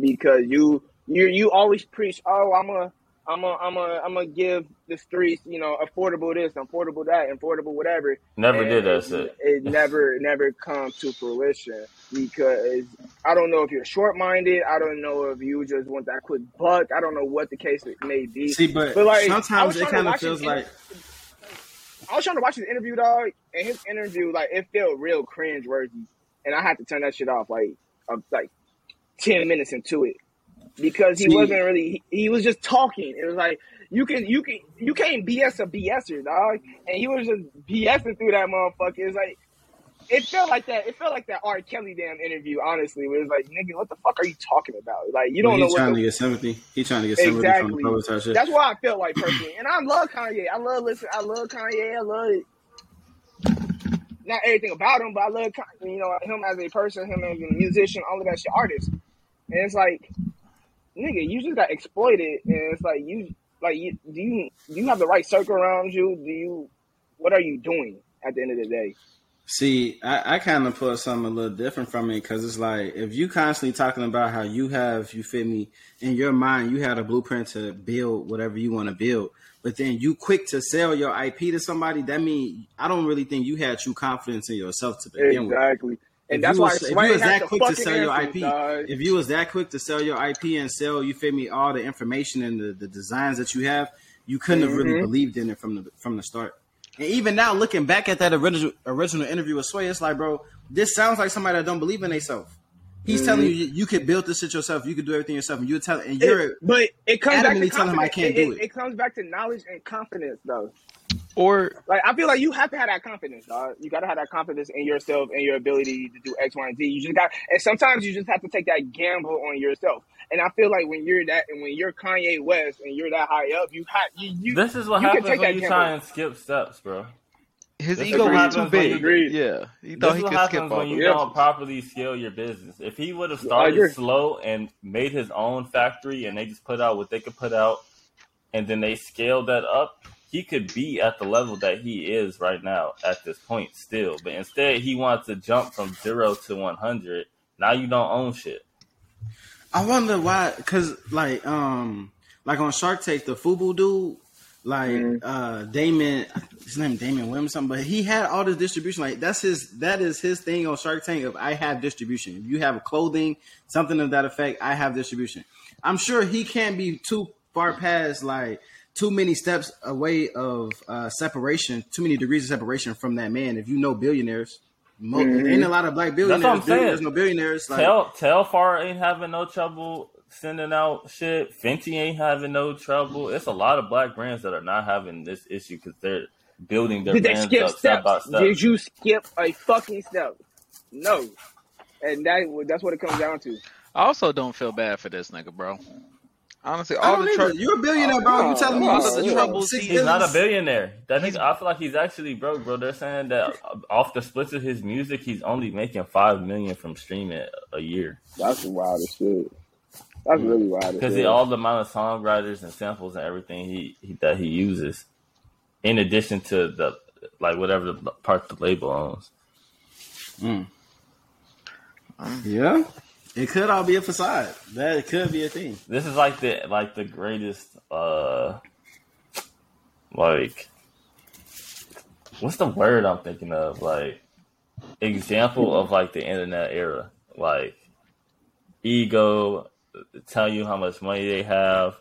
Because you you you always preach, oh, I'm a I'm a I'm a I'm gonna give the streets, you know, affordable this, affordable that, affordable whatever. Never And did that it, shit. It never never come to fruition because I don't know if you're short minded. I don't know if you just want that quick buck. I don't know what the case may be. See, but, But, like, sometimes it kind of feels like I was trying to watch his interview, dog, and his interview, like, it felt real cringe worthy, and I had to turn that shit off, like, uh, like ten minutes into it, because he See- wasn't really. He, he was just talking. It was like you can, you can, you can't BS a BSer, dog, and he was just BSing through that motherfucker. It's like. It felt like that. It felt like that R. Kelly damn interview. Honestly, where it was like, "Nigga, what the fuck are you talking about? Like, you don't know he's what trying the to get sympathy. He's trying to get sympathy from Exactly. the public type shit. That's why I felt like personally. And I love Kanye. I love listen. I love Kanye. I love not everything about him, but I love Kanye, you know him as a person, him as a musician, all of that shit, artist. And it's like, nigga, you just got exploited, and it's like you, like you, do you, do you have the right circle around you? Do you, what are you doing at the end of the day? See, I, I kind of put something a little different from it because it's like if you constantly talking about how you have, you feel me, in your mind, you had a blueprint to build whatever you want to build, but then you quick to sell your IP to somebody. That means I don't really think you had true confidence in yourself to begin with. Exactly. And If that's you why was, if you was that quick to sell your IP, dog. if you was that quick to sell your IP and sell, you feel me, all the information and the, the designs that you have, you couldn't have really Mhm. believed in it from the from the start. And even now, looking back at that original original interview with Sway, it's like, bro, this sounds like somebody that don't believe in themselves. He's Mhm. telling you you could build this shit yourself, you could do everything yourself, and you're telling, and you're It- but it comes back to telling him I can't it, do it, it. it comes back to knowledge and confidence, though. Or Like I feel like you have to have that confidence, dog. You gotta have that confidence in yourself and your ability to do X, Y, and Z. You just got, and sometimes you just have to take that gamble on yourself. And I feel like when you're that, and when you're Kanye West and you're that high up, you have you, you This is what you can happens take when you gamble. try and skip steps, bro. his This ego was too happens you- big. Agreed. Yeah, he thought is he what could skip happens all when you of. Yeah. don't properly scale your business. If he would have started agree. slow and made his own factory and they just put out what they could put out and then they scaled that up, he could be at the level that he is right now at this point still. But instead he wants to jump from zero to one hundred. Now you don't own shit. I wonder why, because like um like on Shark Tank, the Fubu dude, like Mhm. uh Damon, his name Damon Williams, something, but he had all this distribution. Like that's his that is his thing on Shark Tank. Of I have distribution. If you have clothing, something of that effect, I have distribution. I'm sure he can't be too far past like too many steps away of uh separation, too many degrees of separation from that man. If you know billionaires. Mo- Mhm. Ain't a lot of black billionaires. That's what I'm saying. There's no billionaires. Like, Tell Telfar ain't having no trouble sending out shit. Fenty ain't having no trouble. It's a lot of black brands that are not having this issue because they're building their Did they brands skip up step by steps? step. Did you skip a fucking step? No. And that that's what it comes down to. I also don't feel bad for this nigga, bro. Honestly, all the either. tr- You're a billionaire, bro. Oh, You telling me oh, you oh, you trouble He's He's not a billionaire. That nigga, I feel like he's actually broke, bro. They're saying that off the splits of his music, he's only making five million from streaming a year That's wild as shit. That's really wild because shit. all the amount of songwriters and samples and everything he, he that he uses, in addition to the like whatever the part the label owns. Mm. Yeah, it could all be a facade. That it could be a thing. This is like the like the greatest uh like what's the word I'm thinking of? Like example of like the internet era. Like ego tell you how much money they have,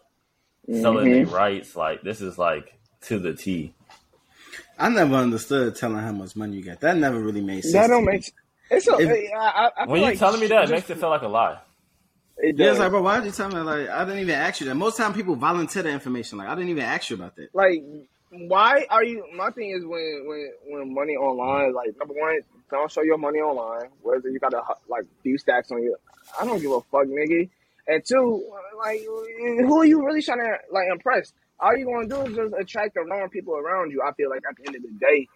selling Mhm. their rights, like this is like to the T. I never understood telling how much money you got. That never really made sense. That don't me. make. It's a, If- I, I, I feel When you like telling me that, it makes it feel like a lie. It Yeah, does. it's like, bro, why did you tell me? Like, I didn't even ask you that. Most time, people volunteer the information. Like, I didn't even ask you about that. like why are you my thing is when when when money online like number one don't show your money online whether you got a like few stacks on you i don't give a fuck nigga and two like who are you really trying to like impress all you gonna do is just attract the wrong people around you i feel like at the end of the day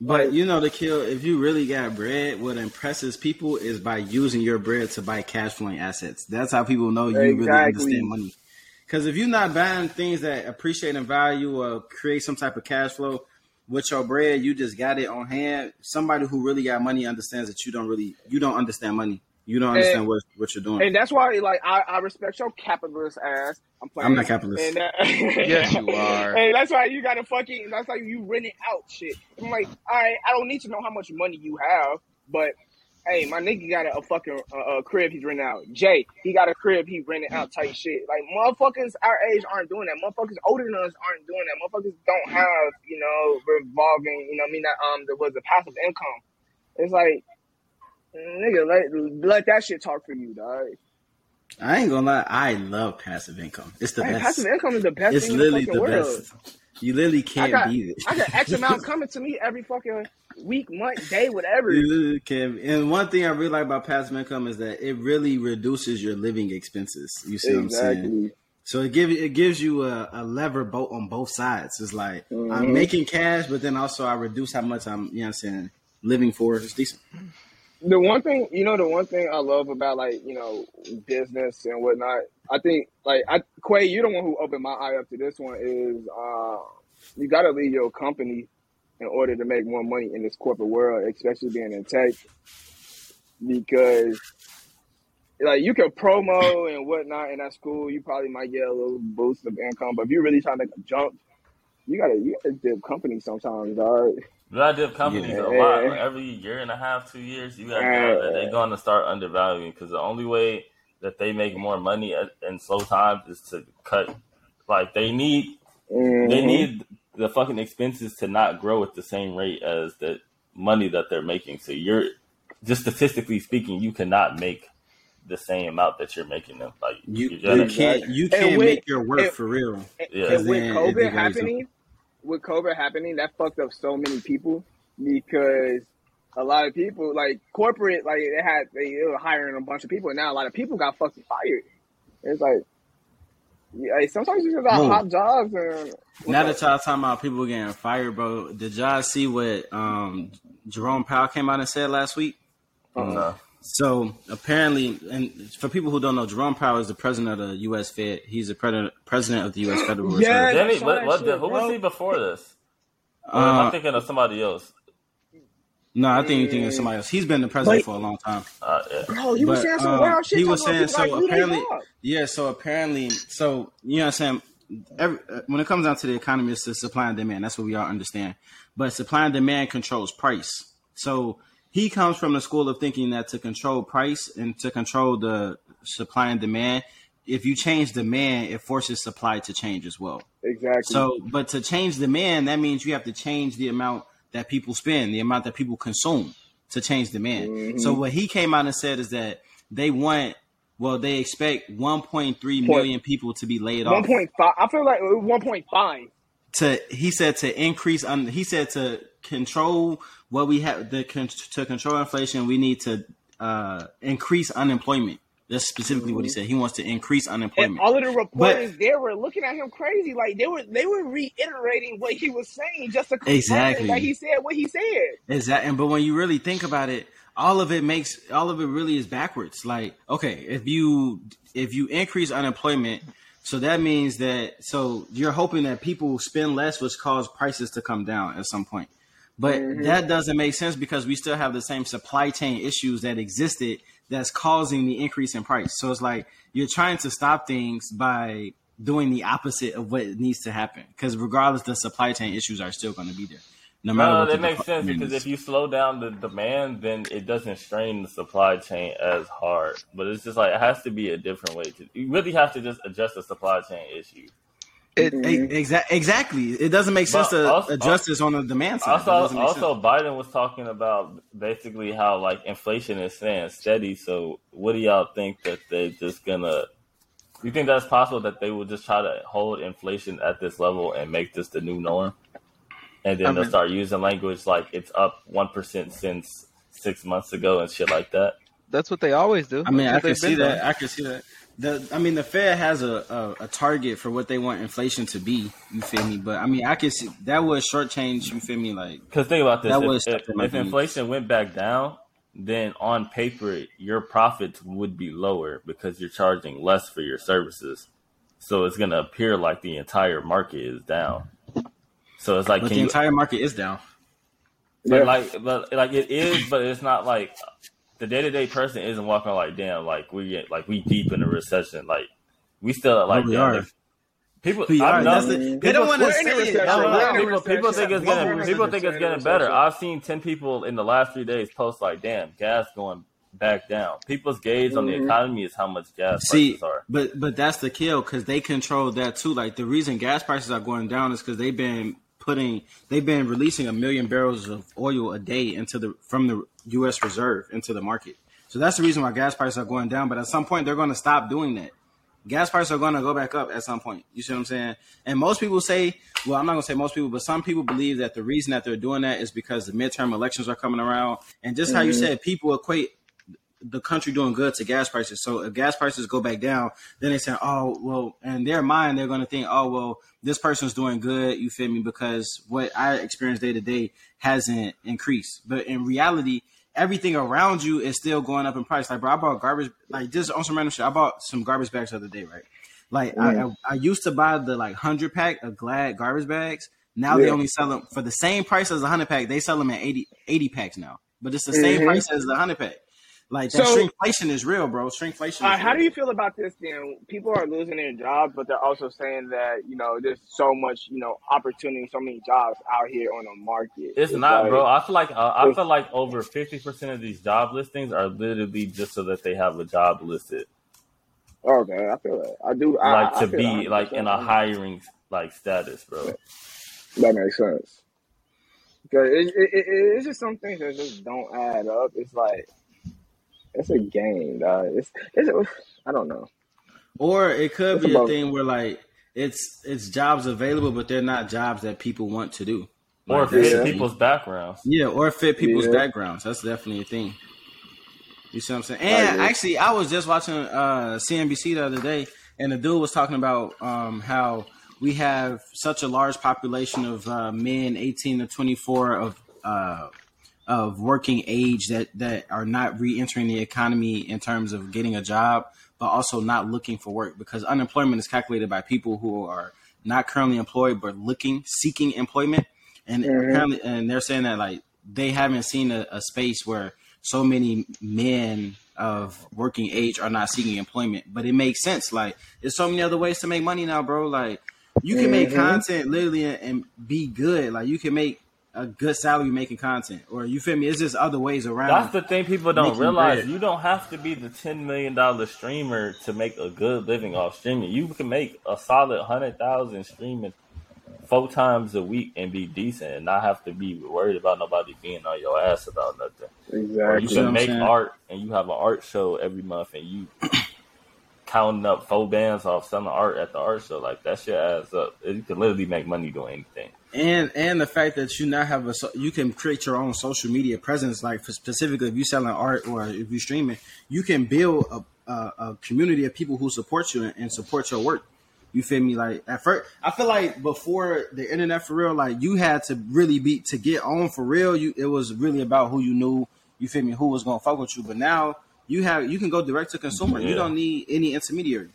But you know, the kill. If you really got bread, what impresses people is by using your bread to buy cash flowing assets. That's how people know you really understand money. Because if you're not buying things that appreciate in value or create some type of cash flow with your bread, you just got it on hand. Somebody who really got money understands that you don't really, you don't understand money. You don't understand what what you're doing. and that's why like i, I respect your capitalist ass i'm playing I'm not capitalist. and, uh, Yes, you are. And that's why you gotta fucking. That's why you renting out shit. I'm like, all right, I don't need to know how much money you have, but hey, my nigga got a, a fucking uh, a crib he's renting out. Jay, he got a crib he renting out type shit. Like motherfuckers our age aren't doing that. Motherfuckers older than us aren't doing that. Motherfuckers don't have you know revolving. You know, what I mean that um there was a passive income. It's like. Nigga, let let that shit talk for you, dog. I ain't gonna lie, I love passive income. It's the Hey, best. passive income is the best It's the literally the world. best. You literally can't got- beat it. I got X amount coming to me every fucking week, month, day, whatever. You literally can. And one thing I really like about passive income is that it really reduces your living expenses. You see what I'm saying? So it gives it gives you a, a lever boat on both sides. It's like I'm Mhm. making cash, but then also I reduce how much I'm, you know, what I'm saying, living for. It's decent. The one thing, you know, the one thing I love about like you know business and whatnot. I think like I Quay, you're the one who opened my eye up to this one. Is uh, you got to leave your company in order to make more money in this corporate world, especially being in tech, because like you can promo and whatnot in that school, you probably might get a little boost of income. But if you're really trying to jump, you gotta you gotta dip company sometimes, dog. You gotta dip companies Yeah. a lot. Like every year and a half, two years, you gotta know that they're going to start undervaluing because the only way that they make more money in slow times is to cut. Like they need, they Mhm. need the fucking expenses to not grow at the same rate as the money that they're making. So you're just statistically speaking, you cannot make the same amount that you're making them. Like You, you're you can't you can't with- make your work and- for real. yeah. And with COVID degrades happening, with COVID happening, that fucked up so many people because a lot of people, like corporate, like they had they were hiring a bunch of people, and now a lot of people got fucking fired. It's like, yeah, like, sometimes you just got Oh. hot jobs and Now that y'all talking about people getting fired, bro, did y'all see what um, Jerome Powell came out and said last week? no. So apparently, and for people who don't know, Jerome Powell is the president of the U.S. Fed. He's the pre- president of the U.S. Federal Reserve. Yeah. Didn't he- saw what, that what, shit, who bro. was he before this? Or am I Uh, thinking of somebody else? no, I think you're thinking of somebody else. He's been the president But- for a long time. Uh, yeah. bro, he was But, saying some um, wild shit. he was saying so like, apparently yeah so apparently so you know what i'm saying Every, uh, when it comes down to the economy it's the supply and demand that's what we all understand but supply and demand controls price so he comes from the school of thinking that to control price and to control the supply and demand if you change demand it forces supply to change as well exactly. so, but to change demand, that means you have to change the amount that people spend, the amount that people consume to change demand. Mhm. So, what he came out and said is that they want, well, they expect 1.3 million people to be laid one off. point 1.5. I feel like one point five. To he said to increase, un, he said to control what we have, the to control inflation, we need to uh, increase unemployment. That's specifically what he said. He wants to increase And unemployment. all of the reporters they were looking at him crazy, like they were they were reiterating what he was saying just to Exactly. that he said what he said. Exactly. But when you really think about it, all of it makes all of it really is backwards. Like, okay, if you if you increase unemployment, so that means that so you're hoping that people spend less, which cause prices to come down at some point. But Mhm. that doesn't make sense because we still have the same supply chain issues that existed that's causing the increase in price. So it's like you're trying to stop things by doing the opposite of what needs to happen. Because regardless, the supply chain issues are still going to be there. No matter No, what. that makes sense because if you slow down the demand, then it doesn't strain the supply chain as hard. But it's just like it has to be a different way to. You really have to just adjust the supply chain issue. It, mm-hmm. Exactly. Exactly. It doesn't make sense But to also- adjust this on the demand side. Also, also, sense. Biden was talking about basically how like inflation is staying steady. So, what do y'all think that they're just gonna? You think that's possible that they will just try to hold inflation at this level and make this the new norm, and then I they'll mean- start using language like it's up one percent since six months ago and shit like that. that's what they always do. I mean, I can see been that. doing. I can see that. The, I mean, the Fed has a, a, a target for what they want inflation to be. You feel me? But I mean, I can see that would shortchange. You feel me? Like Because think about this: That if, was if, if inflation went back down, then on paper your profits would be lower because you're charging less for your services. So it's gonna appear like the entire market is down. So it's like, but can the you? entire market is down. But Yeah. like, but like it is, but it's not like the day to day person isn't walking like, damn, like we get like we deep in a recession. Like we still like we damn, are. People, We are. know- That's the, they people- don't want to We're say it. no, no, We're no. in a People, people think it's getting We're in a people think it's getting better. I've seen ten people in the last three days post like, "Damn, gas going back down." People's gauge on the Mhm. economy is how much gas See, prices are. but but that's the kill because they control that too. Like the reason gas prices are going down is because they've been putting, they've been releasing a million barrels of oil a day into the from the U.S. Reserve into the market. So that's the reason why gas prices are going down. But at some point, they're going to stop doing that. Gas prices are going to go back up at some point. You see what I'm saying? And most people say, well, I'm not going to say most people, but some people believe that the reason that they're doing that is because the midterm elections are coming around. And just how you Mhm. said, people equate the country doing good to gas prices. So if gas prices go back down, then they say, oh, well, in their mind, they're going to think, oh, well, this person's doing good. You feel me? Because what I experience day to day hasn't increased. But in reality, everything around you is still going up in price. Like, bro, I bought garbage, like just on some random shit. I bought some garbage bags the other day, right? Like, I, I, I used to buy the like hundred pack of Glad garbage bags. Now they only sell them for the same price as a hundred pack. They sell them at 80, 80 packs now, but it's the same Mhm. price as the hundred pack. Like that So- shrinkflation is real, bro. Shrinkflation. Uh, is how do you feel about this then? People are losing their jobs, but they're also saying that, you know, there's so much, you know, opportunity, so many jobs out here on the market. It's not, like- bro. I feel like uh, I feel like over fifty percent of these job listings are literally just so that they have a job listed, Okay, I feel that. I do. I, like I to feel be that like in a hiring like status, bro. That makes sense. Because it, it, it, it's just some things that just don't add up. It's like, it's a game, dog. It's, it's, I don't know. Or it could It's be a thing where like it's it's jobs available, but they're not jobs that people want to do. Or fit Yeah. people's backgrounds. Yeah, or fit people's Yeah. backgrounds. That's definitely a thing. You see what I'm saying? I And agree. actually, I was just watching uh, CNBC the other day, and the dude was talking about um, how we have such a large population of uh, men 18 to 24 of uh, of working age that that are not re-entering the economy in terms of getting a job, but also not looking for work because unemployment is calculated by people who are not currently employed but looking seeking employment, and Mhm. apparently, and they're saying that like they haven't seen a, a space where so many men of working age are not seeking employment. But it makes sense. Like there's so many other ways to make money now, bro. Like you can make Mhm. content literally and, and be good. Like you can make a good salary making content, or you feel me? It's just other ways around. That's the thing people don't realize. bread. You don't have to be the ten million dollar streamer to make a good living off streaming. You can make a solid hundred thousand streaming four times a week and be decent and not have to be worried about nobody being on your ass about nothing. Or you Exactly. See what can make saying? art and you have an art show every month and you counting up four bands off selling art at the art show. Like that shit adds up. You can literally make money doing anything. And and the fact that you now have a so- you can create your own social media presence like for specifically if you're selling art or if you're streaming you can build a, a, a community of people who support you and, and support your work. You feel me? Like at first i feel like before the internet for real like you had to really be to get on for real you it was really about who you knew you feel me who was gonna fuck with you. But now you have you can go direct to consumer. You don't need any intermediary.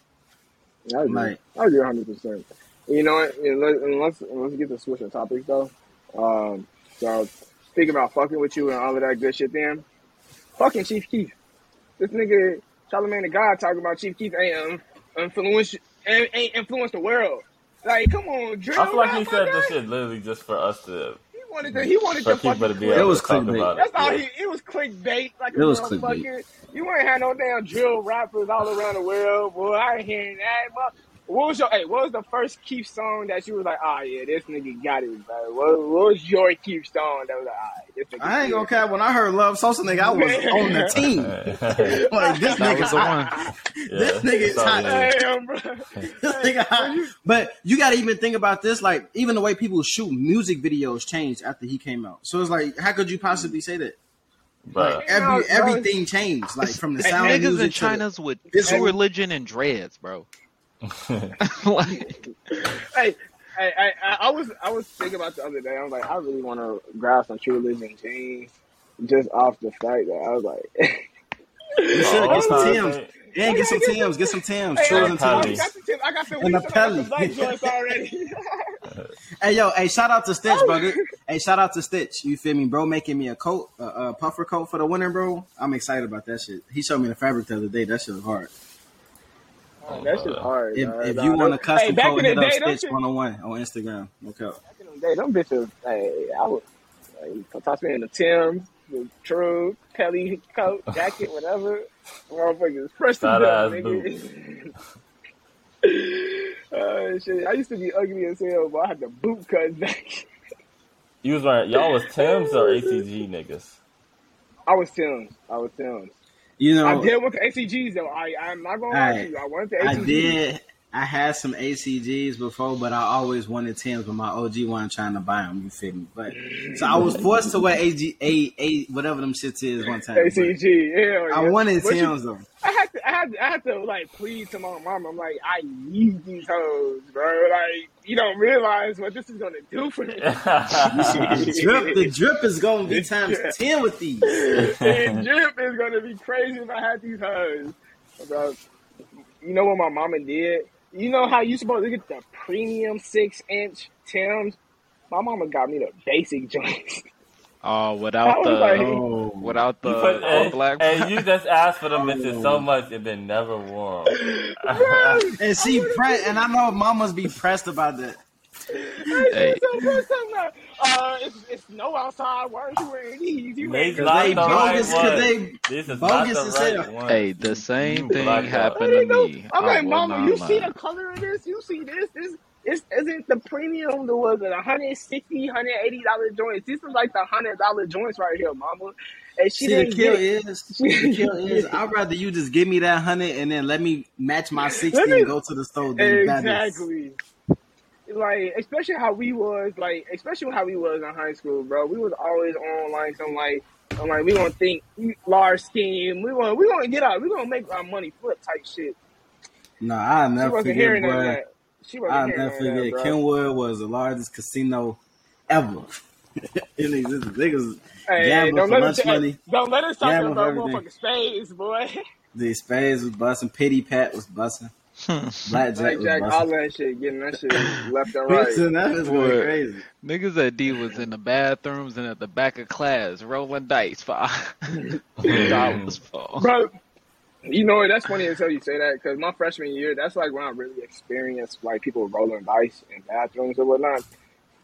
I agree. Like- I agree 100%. You know what? You know, let, and let's, let's get to switching topics, though. Um, so, speaking about fucking with you and all of that good shit, then, fucking Chief Keef. This nigga, Charlamagne the God, talking about Chief Keef ain't um, influence, ain't, ain't influenced the world. Like, come on, drill. I feel like he said motherfucker. this shit literally just for us to He wanted to, he wanted to people fucking to be. It was clickbait. about it. That's all he. It was clickbait. Like It was motherfucker. You ain't had no damn drill rappers all around the world, boy. I ain't hearing that. Well, what was your hey? What was the first Keef song that you was like, ah, yeah, this nigga got it, bro? What, what was your Keef song that was like, ah, this nigga? I ain't gonna cap. When I heard Love Sosa, nigga, I was on the team. like this That nigga, was the one. hot. this nigga is hot. Damn, bro. This nigga hot. But you got to even think about this. Like even the way people shoot music videos changed after he came out. So it's like, how could you possibly say that? Bruh. Like every everything changed. Like from the sound niggas music in to the- China's with This religion and dreads, bro. like, hey, hey, I, I, I was I was thinking about the other day. I was like, I really want to grab some True Religion jeans, just off the fact that I was like, You should Oh, get some. Oh, Tim's. Yeah, get some Tim's. Get some Tim's. Hey, Trues I, and Tim's. got the tip. I got some And the. I got some Pelly. already. Hey yo, hey, shout out to Stitch, oh. bro. Hey, shout out to Stitch. You feel me, bro? Making me a coat, a, a puffer coat for the winter, bro. I'm excited about that shit. He showed me the fabric the other day. That shit was hard. That shit's hard. If, dog. if you want a them- custom hey, back coat, in hit the up day, them Stitch shit- 101 on Instagram. Okay. back in the day, them bitches. Hey, I was. Like, toss me in the Tim's, the True, Pelly coat, jacket, whatever. Motherfuckers, fresh to Fat death, ass nigga. Uh, shit. I used to be ugly as hell, but I had the boot cut back. You was wearing y'all was Tim's or ACG niggas. I was Tim's. I was Tim's. You know, I did want the ACGs though. I I'm not gonna lie to you. I wanted the ACGs. I did. I had some ACGs before, but I always wanted Tim's, but my OG wasn't trying to buy them. You feel me? But so I was forced to wear AG, A, A, whatever them shits is one time. ACG. Yeah. I wanted But you- Tim's though. I had to, I had to, I had to like plead to my mom. I'm like, I need these hoes, bro. Like, you don't realize what this is gonna do for me. the drip, the drip is gonna be times ten with these. and drip is gonna be crazy if I had these hoes. Bro, you know what my mama did? You know how you supposed to get the premium six inch Tims? My mama got me the basic joints. oh, without the like- Oh, without the You put, all and, black. and you just asked for them bitches so oh. much and then never wore 'em. and she pre- and I know mamas be pressed about that. Hey. So, bro, something like, uh, it's, it's snow outside. Why aren't you wearing these? You These wearing Cause they the right bogus, cause one. they This is Bogus not the right one. Hey, the same You thing black happened I to know. me. I'm like, will Mama, not you see the color of this? You see this? This this isn't the premium. The was it 160 180 dollar joints? this is like the hundred dollar joints right here, Mama. And she See the didn't kill get it. is the kill is I'd rather you just give me that hundred and then let me match my sixty Let me- and go to the store. Than that is- Exactly. Like, especially how we was, like, especially how we was in high school, bro. We was always on like some like, I'm like, we gonna think large scheme. We gonna we gonna get out. We gonna make our money flip type shit. No, She never wasn't forget, hearing none that. She wasn't I'll never that, forget. bro. Kenwood was the largest casino ever. in existence. Niggas Hey, gambling don't for let lunch us money. don't let us talk about motherfucking spades, boy. The spades was busting. Pity pat was busting. Hmm. Blackjack Like was Jack, all that shit, getting that shit left and right. Listen, that is going crazy. Niggas at D was in the bathrooms and at the back of class rolling dice for dollars for. Bro, you know what? That's funny as hell you say that because my freshman year, that's like when I really experienced like people rolling dice in bathrooms or whatnot.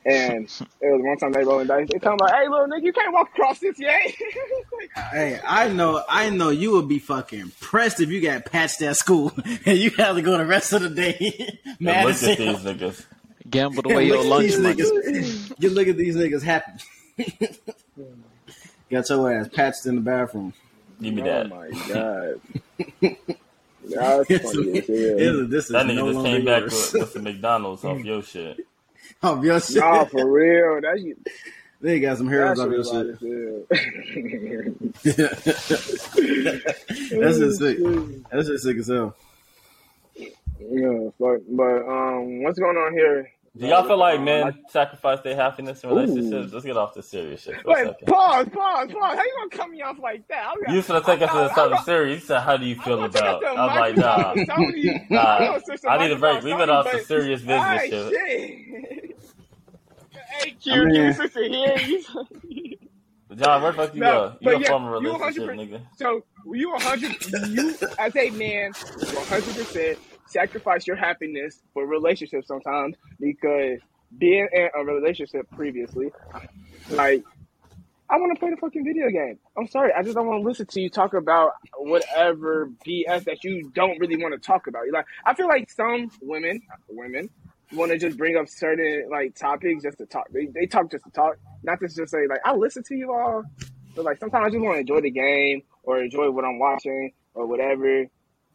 And it was one time they rolling dice. They tell me like, "Hey, little nigga, you can't walk across this yet." Like, Hey, I know, I know you would be fucking pressed if you got patched at school and you had to go the rest of the day. And Mad look at these niggas. Gambled away your lunch money. niggas. You look at these niggas happy. got your ass patched in the bathroom. Give me oh that. Oh my god, that's It's- funny as hell. this is That nigga no just longer came back yours. with, with some McDonald's off your shit. Off your shit. Nah, for real, that you. They got some That heroes shit off your shit. wild. That's just sick. That's just sick as hell. Yeah, but but um, what's going on here? Do y'all feel like Um, men sacrifice their happiness in relationships? Let's get off the serious shit for a Wait, second. pause, pause, pause. How you gonna cut me off like that? I'm You was gonna take us to the something serious. You said, "How do you feel about?" I'm like, "Nah, Nah, I need a break. Leave it off the serious business Alright, shit. Shit. hey, Q, I you mean- sister here. You, John, where the fuck you No, go? You but a yeah, former you relationship 100% nigga? so you 100, you as a man, 100 percent sacrifice your happiness for relationships sometimes because being in a relationship previously, like I want to play the fucking video game. I'm sorry, I just don't want to listen to you talk about whatever BS that you don't really want to talk about. You like, I feel like some women, women, want to just bring up certain like topics just to talk. They, they talk just to talk, not to just say like I listen to you all. But like sometimes I just want to enjoy the game or enjoy what I'm watching or whatever.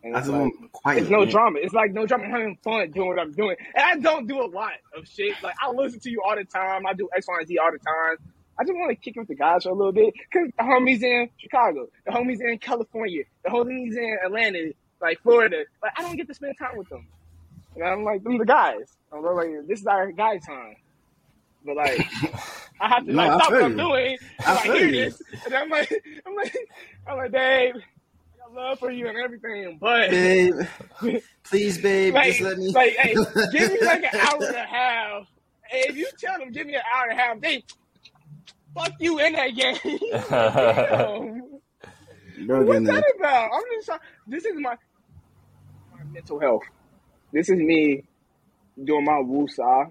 And it's like quiet. it's no drama. It's like no drama. I'm having fun doing what I'm doing, and I don't do a lot of shit. Like I listen to you all the time. I do X, Y, and Z all the time. I just want to kick it with the guys for a little bit because the homies in Chicago, the homies in California, the homies in Atlanta, like Florida. Like I don't get to spend time with them. And I'm like, them the guys. I'm like, this is our guy time. But like, I have to No, like I stop what I'm doing. I, I hear you. this, and I'm like, I'm like, I'm like, Dave, I got love for you and everything, but babe, please, babe, like, just let me. like, hey, give me like an hour and a half. Hey, if you tell them give me an hour and a half, they fuck you in that game. What's that that. about? I'm just. This is my, my mental health. This is me doing my woosah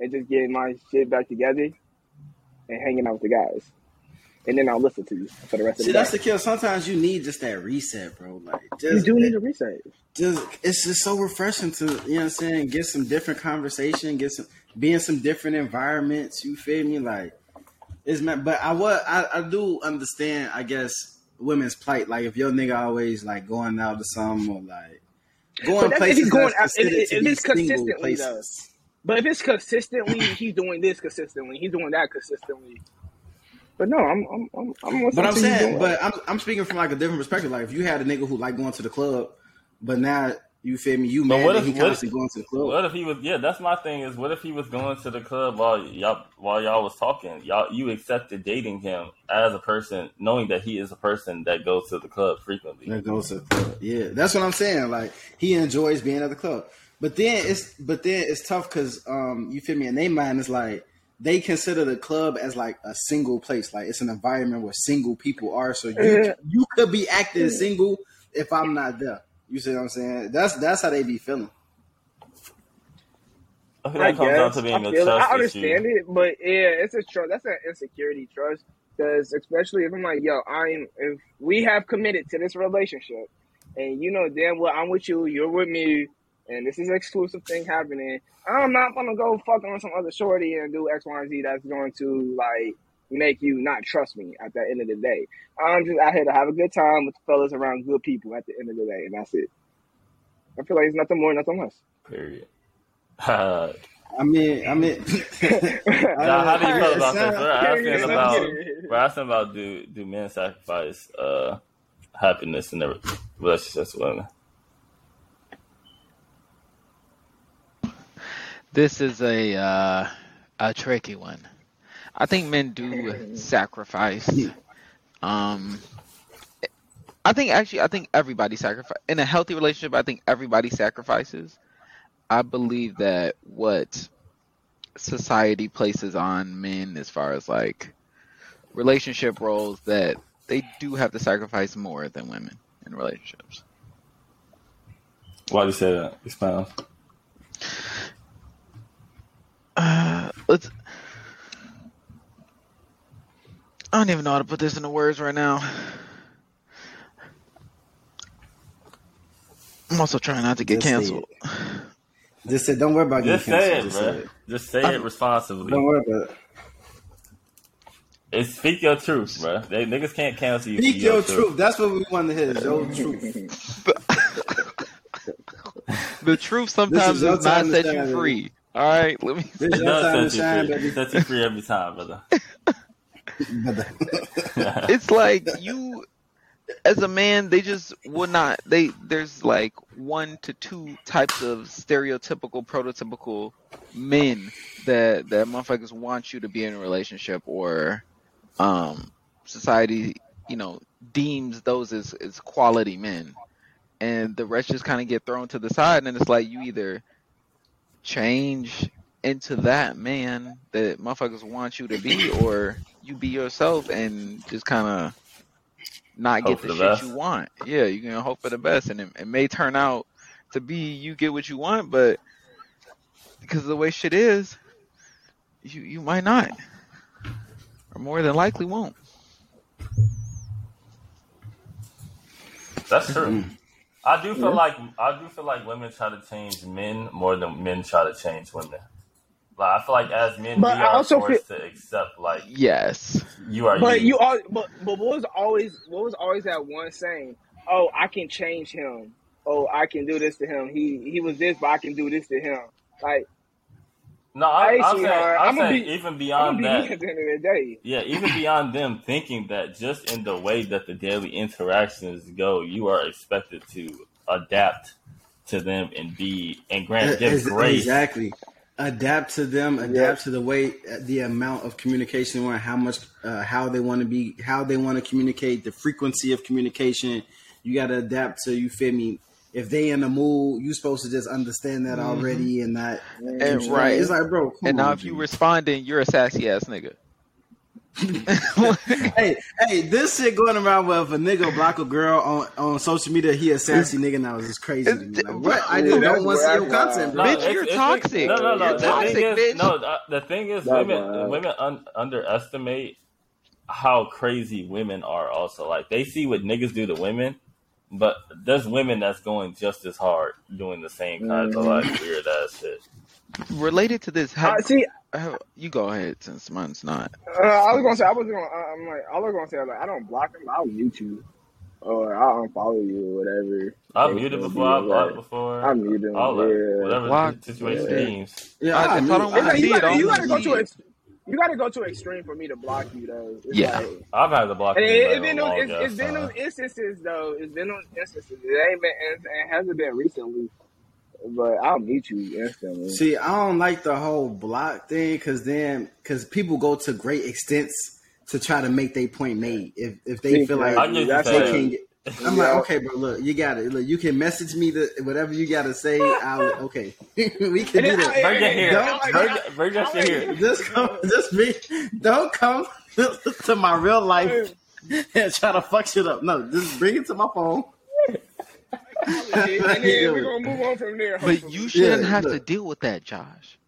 and just getting my shit back together and hanging out with the guys. And then I'll listen to you for the rest of the day. See, that's day. the kill. Sometimes you need just that reset, bro. Like, You do need a reset. just it's just so refreshing to you know what I'm saying. Get some different conversation. Get some be in some different environments. You feel me? Like it's meant. But I what I, I do understand. I guess women's plight. Like if your nigga always like going out to some or like going But that's if he's going out- if- if it's consistently, though. But if it's consistently, he's doing this consistently, he's doing that consistently. But no, I'm I'm I'm, I'm But I'm saying, but I'm I'm speaking from like a different perspective. Like if you had a nigga who like going to the club, but now you feel me, you But mad what that if- he what constantly if- going to the club. What if he was? Yeah, that's my thing. Is what if he was going to the club while y'all while y'all was talking? Y'all you accepted dating him as a person, knowing that he is a person that goes to the club frequently. That goes to the club. Yeah, that's what I'm saying. Like he enjoys being at the club, but then it's but then it's tough because um you feel me. In their mind, it's like they consider the club as like a single place. Like it's an environment where single people are. So you you could be acting single if I'm not there. You see what I'm saying? That's that's how they be feeling. I I that comes down guess to being I a feel it. trust I understand issue. it, but yeah, it's a trust. That's an insecurity trust. Because especially if I'm like, yo, I'm if we have committed to this relationship, and you know damn well I'm with you, you're with me, and this is an exclusive thing happening. I'm not gonna go fuck on some other shorty and do X, Y, and Z. That's going to like make you not trust me at the end of the day. I'm just out here to have a good time with the fellas around good people at the end of the day, and that's it. I feel like it's nothing more, nothing less. Period. Uh, I mean, I mean, now, how do you feel It about this? sound- We're asking about Period. we're asking about do do men sacrifice uh, happiness in their relationships with women? This is a uh, a tricky one. I think men do sacrifice. Um, I think actually, I think everybody sacrifice in a healthy relationship. I think everybody sacrifices. I believe that what society places on men as far as like relationship roles that they do have to sacrifice more than women in relationships. Why do you say that? Expound. Uh, let's. I don't even know how to put this into words right now. I'm also trying not to get Just say canceled. just say, don't worry about getting Just say it, canceled. Just bro. say it. Just say it responsibly. Don't worry about it. It's speak your truth, bro. They niggas can't cancel you. Speak for your truth. That's what we want to hear. is Your truth. The truth sometimes your does not time set shine, you baby. free. All right, let me. This It is your time to does set shine, you free. baby. It sets you free every time, brother. It's like you, as a man, they just would not. They there's like one to two types of stereotypical, prototypical men that that motherfuckers want you to be in a relationship or, um, society, you know, deems those as as quality men, and the rest just kind of get thrown to the side, and it's like you either change into that man that motherfuckers want you to be, or you be yourself and just kind of not Hope get the, the shit best. you want. Yeah, you can hope for the best, and it, it may turn out to be you get what you want, but because of the way shit is, you you might not. Or more than likely won't. That's true. Mm. I do feel Yeah. like I do feel like women try to change men more than men try to change women. Like I feel like as men But we I are also forced to accept like Yes. you are But you. you all, but but what was always what was always that one saying? Oh, I can change him. Oh, I can do this to him. He he was this, but I can do this to him. Like No, I, Hey, I'm saying, I'm I'ma saying be- even I'm gonna beyond be that, at the end of the day. yeah, even beyond them thinking that just in the way that the daily interactions go, you are expected to adapt to them and be and grant give Ex- grace. Exactly. Adapt to them. Adapt to the way, the amount of communication, or how much, uh, how they want to be, how they want to communicate, the frequency of communication. You got to adapt to. You feel me? If they in the mood, you supposed to just understand that already and not. And right. It's like, bro. And now if you responding, you're a sassy ass nigga. hey, hey, this shit going around with if a nigga block a girl on, on social media, he a sassy nigga now is just crazy to me. Like, what? I just that's don't want to see your content, No. Bitch, it's- you're it's- toxic. No, no, no. You're the toxic, thing is, bitch. no. uh, The thing is, That's women wild. women un- underestimate how crazy women are. Also, like they see what niggas do to women, but there's women that's going just as hard doing the same kinds of like weird ass shit. Related to this, Uh, see, have- you go ahead since mine's not. uh, I was gonna say I was gonna. Uh, I'm like I was gonna say like I don't block them. I'll mute you, or I'll unfollow you, or whatever. I've muted gonna before. I've blocked like, before. I mute him. All that, yeah. whatever Block, the situation yeah. deems. Yeah, I- I, if I mean, don't It's wanna like, see you, it, gotta, you I'll gotta go to see ex- you gotta go to extreme for me to block you though. It's Yeah. like, I've had to block and it, it's been a those, it's, it's ass been those instances though. It's been those instances. It ain't been. It it hasn't been recently, but I'll meet you instantly. See, I don't like the whole block thing because then because people go to great extents to try to make their point made. If if they feel like I get you That's they saying. can't get, I'm Yeah. like, okay, bro, look, you got it. Look, you can message me the whatever you got to say. I'll okay, we can And do then that. I- Bring it here. Don't- Bring, bring that shit here. Just come, just be. Don't come to my real life and try to fuck shit up. No, just bring it to my phone. and then we're gonna move on from there. But you shouldn't Yeah, have to deal with that, Josh.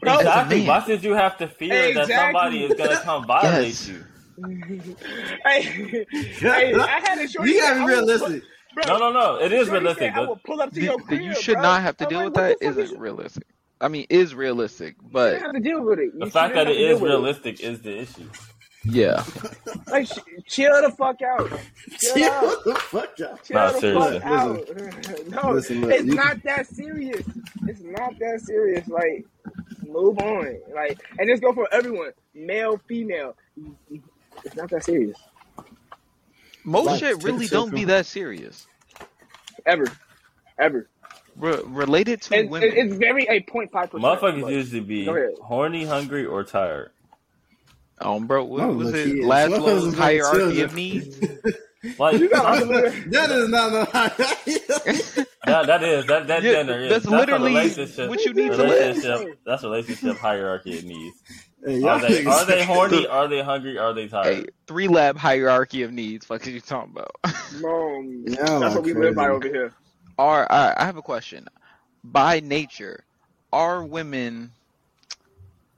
Bro, Exactly. man. Why should you have to fear that somebody is gonna come violate Yes. you? Hey, hey, I had a short. You gotta be realistic. Bro, No, no, no. It is realistic. said, I will pull up to That your that crib, you should bro. not have to I'm deal like, with what that the fuck isn't realistic. I mean, is realistic, but shouldn't have to deal with it. You The fact that it have to is deal with realistic is the issue. yeah. Like, sh- chill the fuck out. Chill out. The fuck, y'all? Chill Nah, the seriously. fuck out. no, Listen, look, it's you- not that serious. It's not that serious. Like, move on. Like, and just go for everyone, male, female. It's not that serious. Most Like, shit really don't be that serious. Ever, ever. Re- related to And women. it's very a 0.5 percent. Motherfuckers usually be Go ahead. horny, hungry, or tired. um, bro, what Oh, was look, it? he is. Maslow's hierarchy of needs. Like You got I'm- That is not no. that, that is that that Yeah, gender is that's a literally what you need to live. That's relationship hierarchy of needs. Hey, Are they are they horny? Are they hungry? Are they tired? Hey, three lab hierarchy of needs. Fuck, are you talking about? Y'all that's are what we live by crazy. over here. are I I have a question. By nature, are women?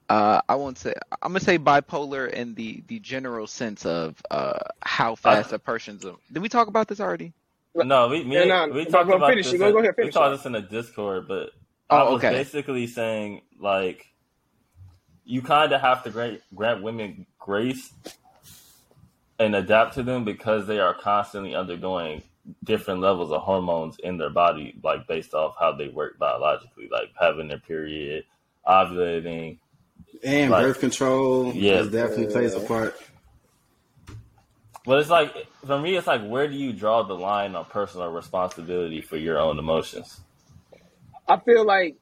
Uh, I won't say. I'm gonna say bipolar in the the general sense of uh how fast a person's. Did we talk about this already? No, we me, Yeah, no, we but- talked but about finish this. it. Go- go ahead, we finish talked it. this in a Discord, but Oh, I was okay. basically saying like you kind of have to grant, grant women grace and adapt to them because they are constantly undergoing different levels of hormones in their body, like based off how they work biologically, like having their period, ovulating. and Right. birth control. Yeah. Yeah, definitely plays a part. But it's like for me, it's like where do you draw the line on personal responsibility for your own emotions? I feel like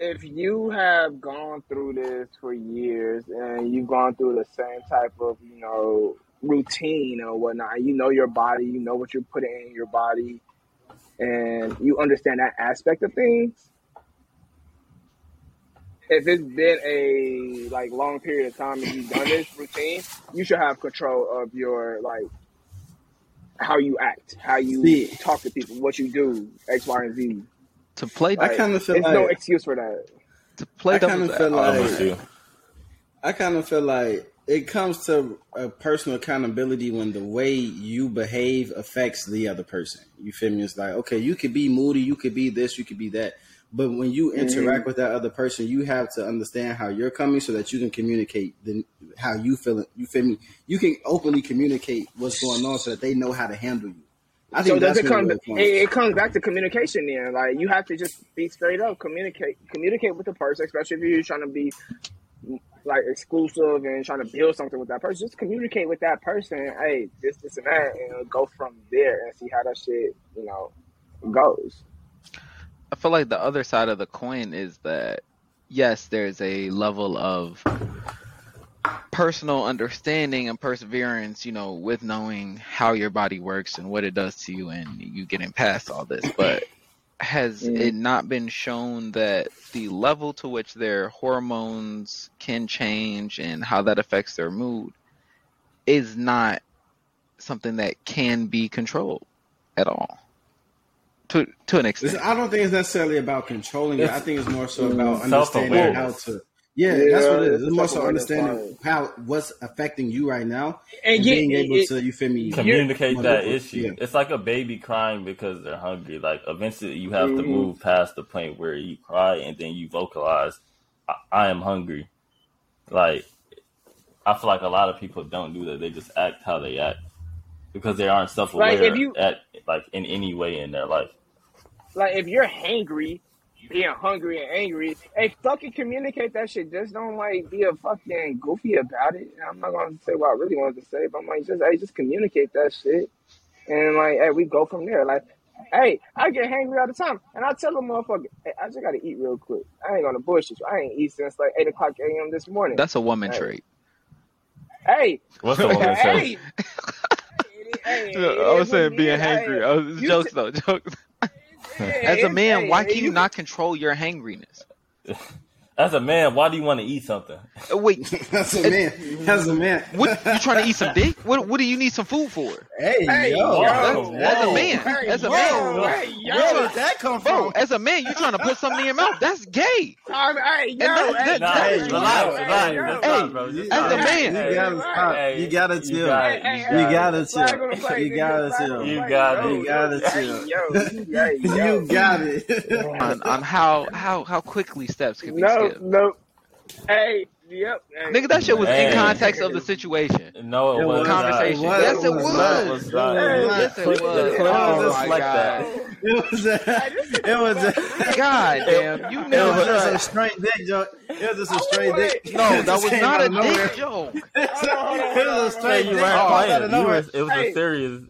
if you have gone through this for years and you've gone through the same type of, you know, routine or whatnot, you know your body, you know what you're putting in your body, and you understand that aspect of things. If it's been a like long period of time and you've done this routine, you should have control of your like how you act, how you talk to people, what you do, X, Y, and Z. To play I kind of feel There's like no excuse for that. to play I kinda devil's feel I'm like- I kind of feel like it comes to a personal accountability when the way you behave affects the other person. You feel me? It's like, okay, you could be moody, you could be this, you could be that. But when you mm-hmm. interact with that other person, you have to understand how you're coming so that you can communicate the, how you feel. You feel me? You can openly communicate what's going on so that they know how to handle you. I think So that's it really It, it comes. it comes back to communication. Then, like you have to just be straight up, communicate, communicate with the person, especially if you're trying to be like exclusive and trying to build something with that person. Just communicate with that person. Hey, this, this, and that, and go from there and see how that shit, you know, goes. I feel like the other side of the coin is that yes, there's a level of personal understanding and perseverance, you know, with knowing how your body works and what it does to you and you getting past all this. But has Mhm. it not been shown that the level to which their hormones can change and how that affects their mood is not something that can be controlled at all? To to an It's- extent. I don't think it's necessarily about controlling it. I think it's more so about understanding how to. Yeah, Yeah, that's what it is. it's It's more so understanding how what's affecting you right now And and yeah, being able it- to. You feel me? communicate that issue. Yeah. It's like a baby crying because they're hungry. Like eventually, you have to Mhm. move past the point where you cry and then you vocalize, "I, I am hungry." Like I feel like a lot of people don't do that. They just act how they act because they aren't self aware Like, at like in any way in their life. like if you're hangry, being hungry and angry, hey, fucking communicate that shit. Just don't like be a fucking goofy about it. I'm not gonna say what I really wanted to say, but I'm like, just hey, just communicate that shit, and like, hey, we go from there. Like, hey, I get hangry all the time, and I tell them, motherfucker, hey, I just gotta eat real quick. I ain't gonna bullshit you. I ain't eat since like eight o'clock a.m. this morning. That's a woman Hey. trait. hey, What's the woman say? hey. Hey, it I was saying being it is. hangry. Hey, I was, jokes t- though, jokes. Yeah, As a man, hey, why hey, can you not control your hangriness? As a man, why do you want to eat something? Uh, Wait, That's a man. That's a man. what you trying to eat some dick? What what do you need some food for? Hey, Hey, yo, yo, that's- as a man, Hey, as a yo, man, hey, yo. Where did that come bro, from? as a man, you trying to put something in your mouth? That's gay. I'm, hey, yo, that- hey, that- Nah, Hey, yo, relax, yo, relax. hey, yo. Hey, bro. Just as a man. you gotta stop. Hey, You gotta you chill. got Hey, it. hey, You got gotta it. flag chill. on the plate, You gotta flag chill. You got yo, it. You gotta chill. Hey, yo, hey, yo. You got it. On, on how how how quickly steps can be No, skipped. no. Hey, yep. Hey. Nigga, that shit was in context of the situation. No, it, It was was. not. Conversation. Yes, it It was was. It was not. was not. Yes, it was. the clip Oh was my like god. that. It was a, it was a, God damn, you it was just a straight dick joke. It was just a straight dick. No, that was not a dick joke. It was a Hey, straight you dick. weren't out playing. of You nowhere. it was a serious.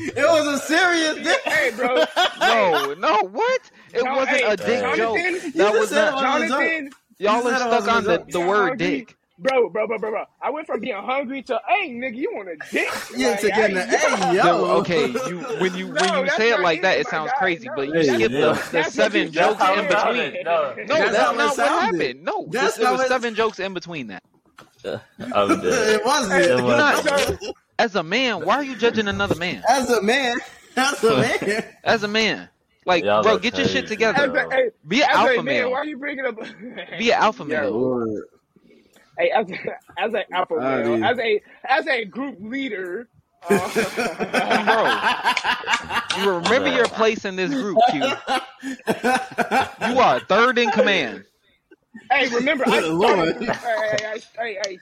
It was a serious dick. Hey, bro. No, no, what? It No, wasn't hey, a dick Jonathan, joke. That was not. Jonathan, y'all You are stuck wasn't on the, the word hungry. dick. bro, bro, bro, bro, bro. I went from being hungry to, hey, nigga, you want a dick? Yeah, Like, to getting the hey, hey yo. No, okay, you when you No, when you say it like that, it sounds oh guy. crazy. No, But you that's- skip yeah. the, the That's seven jokes in between. sounded. No, No, That's that's not what happened. No, That's there was seven jokes in between that. I'm dead. It wasn't. It You're not wasn't. as a man. Why are you judging another man? As a man, as a man. As a man, like, Y'all bro, get your shit together. As a, hey, Be an as alpha a man, male. why are you bringing up? Be an alpha Yo, male. Word. Hey, as, as an alpha I male, mean- as a as a group leader. Uh, You remember your place in this group, Q. You are third in command. hey, remember, I Good Lord. started, hey, hey, hey, hey, hey.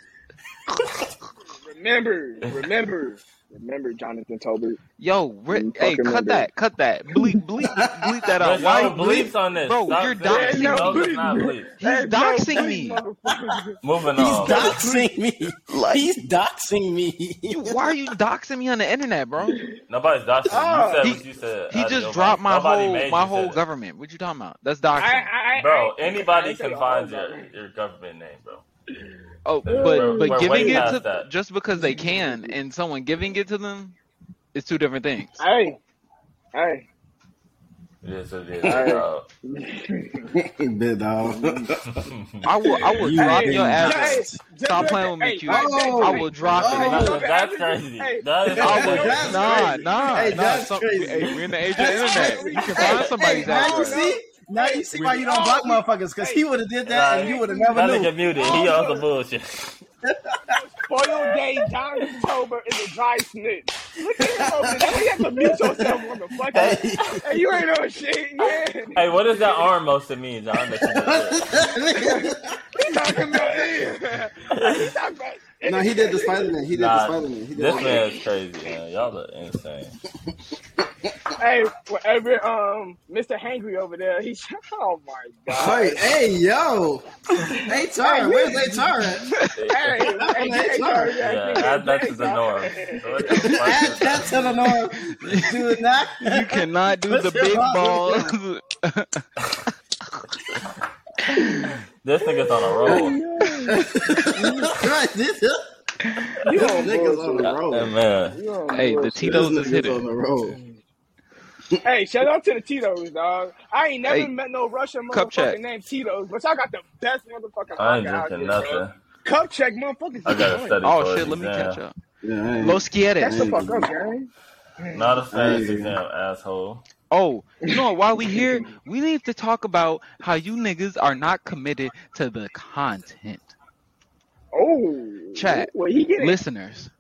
Remember, remember, remember, Jonathan Tolbert. Yo, re- hey, cut remember. that, cut that, bleep, bleep, bleep that out. There's Why? no bleeps on this. Bro, Stop you're doxing No, me. it's not bleeps. He's doxing me. Moving on. He's doxing me. He's doxing me. Why are you doxing me on the internet, bro? Nobody's doxing. Oh. you said He- what you said. He just dropped my nobody whole my whole that. government. What you talking about? That's doxing. I, I, Bro, anybody I ain't can the find your, your government name, bro. Oh, we're- but we're but giving it to that. just because they can and someone giving it to them is two different things. Hey, hey. It is what it is. Alright. Big dog. I will I will You drop your ass. Hey, doxed. Stop playing with me, hey, Q. hey, Oh. I will drop Oh. it. that's, Hey, that's crazy. hey, That is I will, crazy. That's nah, crazy. nah, Hey, nah. that's Some, crazy. hey, we're in the age of internet. You can find somebody's hey, now you see? Now you see why you don't block oh, motherfuckers because he would have did that and you would have never That knew. nigga muted. He on some bullshit. Spoiled day, John Tolbert is a dry snitch. Look at him over there. You have to mute yourself, motherfucker. Hey. Hey, you ain't know shit. Yeah. Hey, what does that arm motion mean, John? That you just talking about He talking about no, he did the Spider Man. He did the Nah, Spider Man. He this man is crazy, man. Y'all are insane. Hey, whatever, um, Mr. Hangry over there, he, oh my god. Hey, hey, yo. Hey, Tara, where's Hey Tara? at? Hey, hey, Hey, hey, sorry. sorry, Yeah, add that to the norm. sorry. So what the fuck Add that to the norm. Do it not. You cannot do the big problem? balls. This nigga's on a roll. right, this is. You This on nigga's on bullshit. the road. Man. Hey, the bullshit. Tito's This is hitting. on the road. Hey, shout out to the Tito's, dog. I ain't never Hey, met no Russian cup check. motherfucker named Tito's, but y'all got the best motherfucking I ain't vodka out drinking there, bro. nothing. Cup check, motherfuckers. I gotta study Oh shit, this let me catch up. Yeah, I ain't- Los That's the fuck up, gang. Not a status Hey. exam, asshole. Oh, you know what? While we here, we need to talk about how you niggas are not committed to the content. Oh, Chat. Where he get it? Listeners,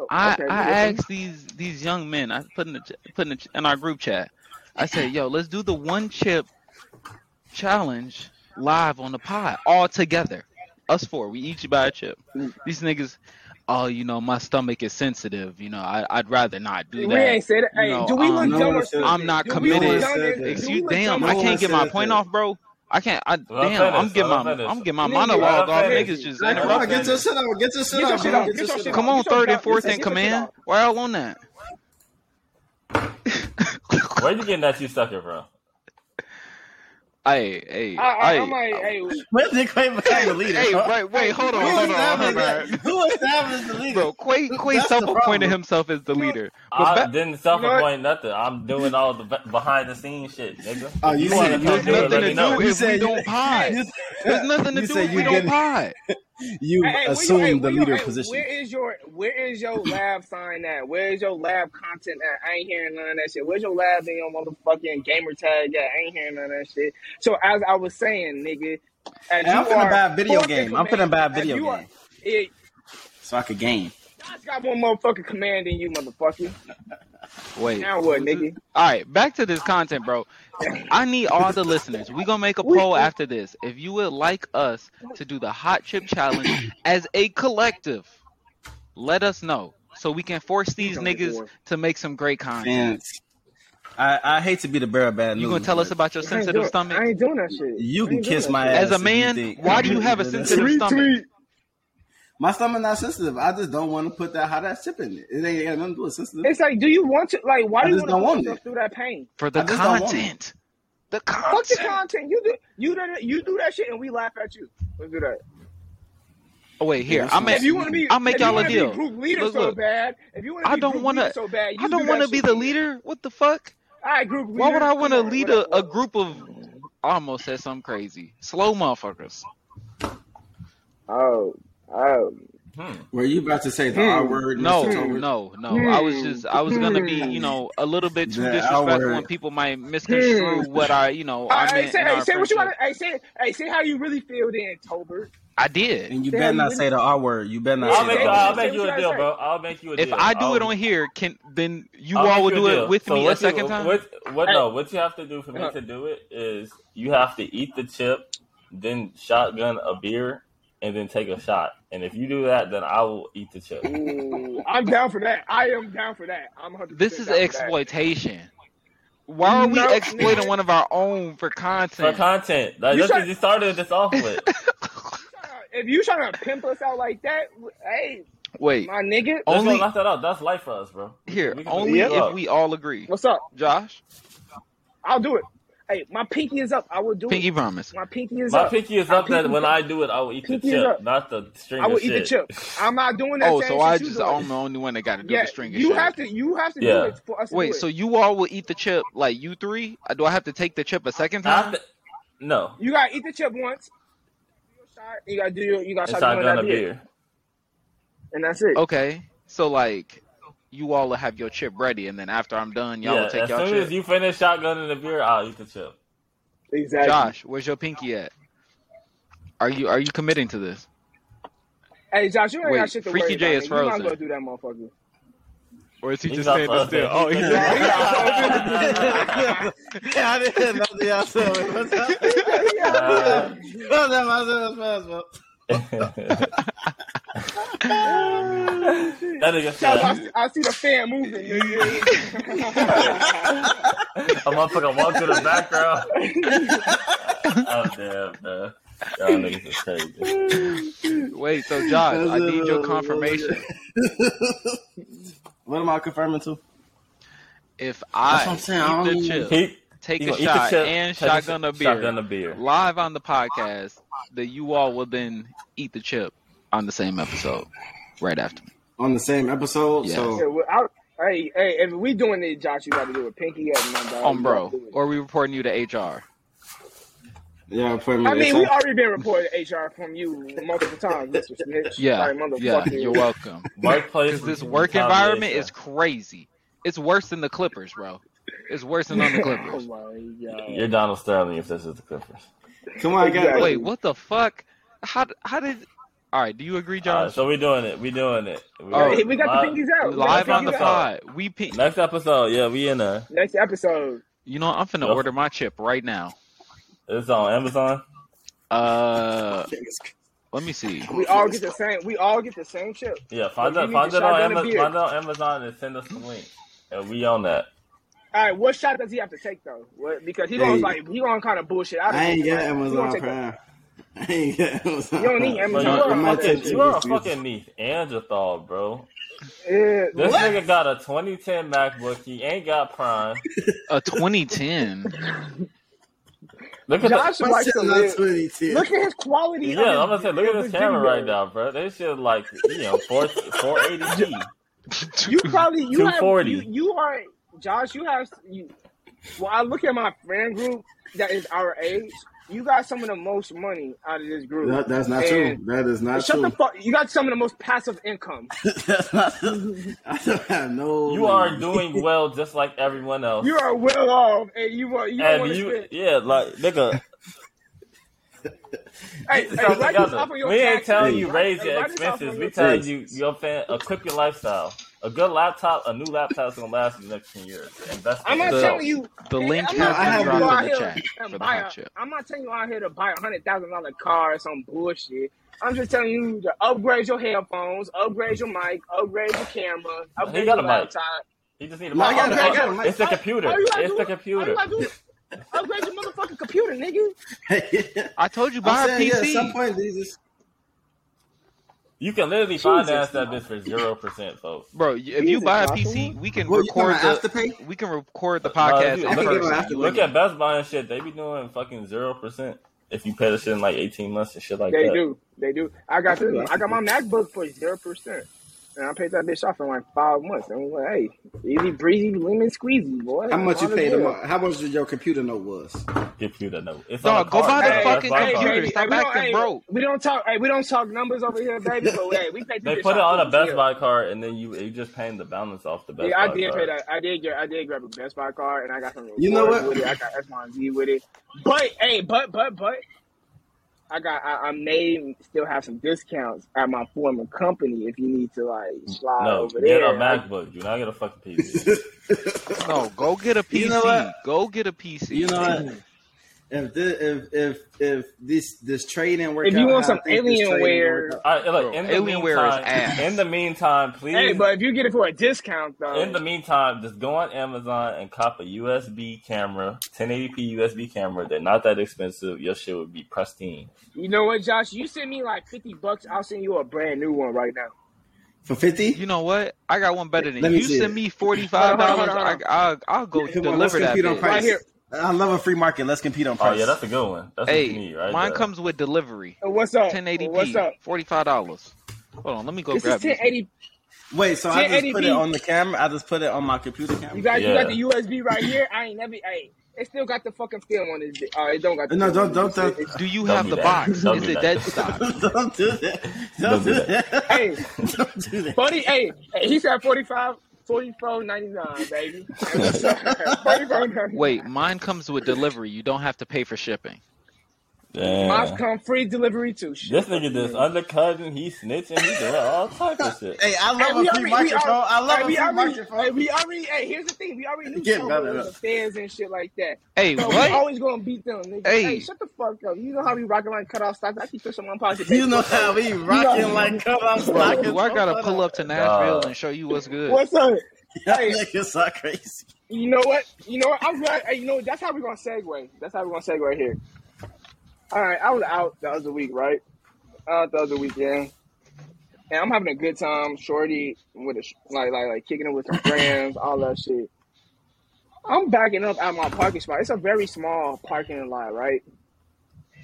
Oh, I okay, I asked these these young men. I put in the, put in, the, in our group chat. I said, "Yo, let's do the one chip challenge live on the pod all together. Us four. We each buy a chip. These niggas. Oh, you know, my stomach is sensitive. You know, I, I'd rather not do We that. ain't said it. You Hey, know, do we um, look No dumb one or said stupid? I'm not Do committed. look No one dumb said and- that. do we Excuse, damn, I can't get my point off, bro. I can't. I Well, damn. finish, I'm getting my. finish. I'm getting my Nigga, monologue off. finish. Niggas just Hey, come on, get your shit out. Get your shit Get your out, shit out. Get Get your your shit shit out. Come on, third and fourth out. in Get your shit command. out. Why y'all on that? Where you getting that you sucker from? Hey, hey, I, I, I'm hey, like, hey, When did Quay become the leader? hey, huh? wait, wait, hold on, Who hold on, established hold on. Who established the leader? Bro, Quay, Quay self-appointed himself as the leader. But I back, didn't self-appoint nothing. I'm doing all the behind-the-scenes shit, nigga. Oh, If you you want said to come there's do it, nothing let to me know. do You if we don't pod. There's nothing to do if we don't didn't- pod. You Hey, hey, where you- assumed hey, the where you- leader hey, position. Where is your Where is your lab sign at? Where is your lab content at? I ain't hearing none of that shit. Where's your lab and your motherfucking gamer tag at? I ain't hearing none of that shit. So as I was saying, nigga, as Hey, I'm you finna are buy a video fourth game. I'm command- finna buy a as video you are- game it, so I could game. God's got one motherfucking command in you, motherfucker. Wait. Now what, nigga? All right, back to this content, bro. I need all the listeners. We're gonna make a poll after this. If you would like us to do the hot chip challenge as a collective, let us know so we can force these niggas to make some great content. And I, I hate to be the bearer of bad news. You gonna tell us about your I ain't sensitive doing- I ain't doing that shit. You can ain't kiss my shit. ass. As a man, why do you have a sensitive stomach? My stomach not sensitive. I just don't want to put that hot ass chip in it. It ain't got nothing to do with sensitive. It's like, do you want to? Like, why I do you want to don't want yourself through that pain? For the I just don't want it. content. The Fuck the content. content. You do you do that. You do that shit, and we laugh at you. Let's do that. Oh wait, here. Yeah, I'll make if you want to be, I'll make if you y'all a wanna be deal. Group leader Look, so look. bad. If you want to I be don't group wanna- leader so bad, you I don't want to be the leader. What the fuck? All right, group leader. Why would I want to lead a, a group of? I almost said something crazy. Slow motherfuckers. Oh, oh. Hmm. Were you about to say the Hmm. R word? No, Mr. Tolbert? no, no. I was just I was gonna be you know a little bit too The disrespectful outward- and people might misconstrue what I you know All I right, meant say, in hey, our say what you friendship. want to. Hey, say, hey, say how you really feel, then, Tolbert. I did. And you Say better how not you say the R word. You better not I'll say make, the say R what I'll word. you- make say you what a you deal, gotta bro. I'll make you a deal. If deal. I do I'll, it on here, can then you I'll all make will you do deal. it with So me a what you- second time? What, what, Hey. no, what you have to do for me Uh. to do it is you have to eat the chip, then shotgun a beer, and then take a shot. And if you do that, then I will eat the chip. Ooh, I'm down for that. I am down for that. I'm 100 This is down for that. exploitation. Why are we No, exploiting one of our own for content? For content? content. Like, You that's try- what you started this off with. If you trying to pimp us out like that, hey, Wait, my nigga, Let's Only- go knock that out. That's life for us, bro. here only if out. we all agree. what's up? Josh, I'll do it. Hey, my pinky is up. I will do pinky it. promise. My pinky is up. My up. pinky is My up that pinky when is I do it, I will eat the Pinky is chip, up. not the string I will of eat the shit. chip. I'm not doing that. Oh, same so I shit you just doing. I'm the only one that got to do yeah, the string of you shit. have to. You have to Yeah. do it for us. To Wait, do so it. you all will eat the chip like you three? Uh, Do I have to take the chip a second I time? th- no. you gotta eat the chip once. Do your shot, You gotta do your. You gotta And start doing shotgun that a beer, beer. and that's it. Okay, so like you all will have your chip ready, and then after I'm done, y'all Yeah, will take as y'all soon chip. as you finish shotgunning the beer, I'll eat the chip. Exactly. Josh, where's your pinky at? Are you are you committing to this? Hey, Josh, you ain't Wait, got shit to Freaky worry J about. is man. You might frozen. go do that, motherfucker. Or is he He's just not saying this still? frozen. Oh, he's yeah, I didn't know the outside. What's up? What's up, myself, myself? that nigga Josh, I, see- I see the fan moving. nigga. a motherfucker walk through the background. oh, damn, man. Y'all niggas is crazy. Wait, so Josh, I need your confirmation. What am I confirming to? If That's I what I'm saying, I don't the even- chip, He, take he a gonna eat the shot, chip, and take a shotgun a beer Shotgun a beer. live on the podcast, that you all will then eat the chip on the same episode right after. On the same episode, Yes. Yeah, so well, I- Hey, hey, if we doing it, Josh, you got to do it. Pinky at my dog. Um, bro, gotta or we reporting you to HR. yeah, put me. I mean, we already been reported HR from you multiple times, Mr. Snitch. Yeah, Like, yeah, you're welcome. Workplace. Because this work environment is crazy. It's worse than the Clippers, bro. It's worse than on the oh Clippers. my god. You're Donald Sterling if this is the Clippers. Come on, guys. Wait, what the fuck? How how did? All right, do you agree, John? Josh? so we're doing it. We're doing it. We, Oh, Hey, we got live, the pinkies out. Live on the pinkies episode. out. pod, we pink. Next episode, yeah, we in there. Next episode. You know, I'm finna Yep. order my chip right now. It's on Amazon. Uh, let me see. We all get the same. We all get the same chip. Yeah, find Well, it. Find need it on shotgun Amazon. Find it on Amazon and send us the link, and we on that. All right, what shot does he have to take though? What, because he Hey. gonna like he gonna kind of bullshit out of I ain't got Like, he gonna Amazon take a- Prime. I ain't got Amazon. You don't need Prime. Amazon. you are I a fucking, take two you are a fucking Neanderthal, bro. Yeah. This What? nigga got a 2010 MacBook. He ain't got Prime. A 2010. Look at Josh the. My likes shit to live. 2010. Look at his quality. Yeah, his, I'm gonna say, look at this his camera video. right now, bro. This shit like you know 4 480p. You probably you have you, you are Josh. You have you. Well, I look at my friend group that is our age. You got some of the most money out of this group. That, that's not And- true. That is not Shut true. the fuck. You got some of the most passive income. that's not. I don't have no. You money. are doing well, just like everyone else. You are well off, and you are you don't and you, spend. yeah, like nigga. Hey, hey, yourself write this together. off on your We ain't telling you raise your write this off on expenses. your We telling you, you know what I'm equip your lifestyle. A good laptop, a new laptop is gonna last you the next ten years. Invest I'm not telling you. The link I'm has not I been have telling you dropped out in the here chat and for the buy hot a, chip. I'm not telling you out here to buy a hundred thousand dollar car or some bullshit. I'm just telling you to upgrade your headphones, upgrade your mic, upgrade your camera, upgrade got your a mic. laptop. You just need a No, got mic. got. It's the computer. All you It's do the computer. you gotta do is upgrade your motherfucking computer, nigga. I told you buy I'm a saying, yeah, at PC. some point, these is- You can literally Jesus, finance that no. bitch for zero percent, folks. Bro, if you buy a PC, we can What, record about the Afterpay? we can record the podcast if you- in I can look, give person. look at Best Buy and shit. They be doing fucking zero percent if you pay the shit in like eighteen months and shit like They that. They do, they do. I got this. I got my MacBook for zero percent, and I paid that bitch off in like five months. And I'm like, hey, easy breezy, lemon squeezy, boy. How much you paid a month? How much your computer note was? Computer no. It's Dog, go buy the. Hey, fucking hey, computer. card. baby, Stop hey, we don't- acting hey, broke. We don't talk. Hey, we don't talk numbers over here, baby. But hey, we paid. They put it on off a Best. Buy card, and then you you just paying the balance off the Best Buy. Yeah, I did card. pay that. I did get. I did grab a Best Buy card, and I got some. You know what? With it. I got S Y and Z with it. But hey, but but but. I got. I, I may still have some discounts at my former company if you need to like mm, slide No, over get there. a MacBook. Do not get a fucking PC. No, go get a PC. You know? Go get a PC. You know what? If this, if if if this this trade didn't work If you out, want how some think this trade didn't Alienware- work out- All right, look. In the Alienware is meantime, ass. in the meantime, please. Hey, but if you get it for a discount though, in the meantime, just go on Amazon and cop a USB camera, 1080p USB camera. They're not that expensive. Your shit would be pristine. you know what, Josh? You send me like fifty bucks, I'll send you a brand new one right now. for fifty. You know what? I got one better than Let you. me You send it. me forty five dollars. hold on, hold on. I'll I'll go Come deliver that. on bitch. price. Right here. I love a free market. Let's compete on price. Oh yeah, that's a good one. That's Hey, need, right? mine there. comes with delivery. Uh, What's up? 1080p. What's up? Forty five dollars. Hold on, let me go This grab is these. 1080. Wait, so I just put it on the camera. I just put it on my computer camera. You got you got the USB right here. I ain't never. Hey, it still got the fucking film on this. bitch. Oh, it don't got. The No, film don't- don't- this. don't- Do you Don't have the that. box? Don't Is do it that. dead stock? don't do that. Don't, Don't do do that. Hey, don't do that. Buddy, hey, hey, he said 45. Forty four ninety nine, baby. forty four ninety nine. Wait, mine comes with delivery. You don't have to pay for shipping. Mine's Damn. come free delivery too. Shit. This nigga just undercutting, he snitching, he doing all type of shit. Hey, I Hey, love a free microphone. al- I love hey, a free already, microphone. hey, we already, hey, here's the thing. We already knew Get some better, the fans and shit like that. Hey, So we always gonna beat them, nigga. Hey. Hey. shut the fuck up. You know how we rocking like cut off stops. I keep pushing my pocket. You know how we rocking like cut off Bro, stockings. do I gotta pull up to Nashville Dog. and show you what's good? What's up? Y'all Hey. niggas so crazy. You know what? You know what? I'm glad. Hey, you know what? that's how we're gonna segue. That's how we're gonna segue here. All right, I was out the other week, right? Out the other weekend, and I'm having a good time. Shorty with a sh- like like like kicking it with some friends, all that shit. I'm backing up at my parking spot. It's a very small parking lot, right?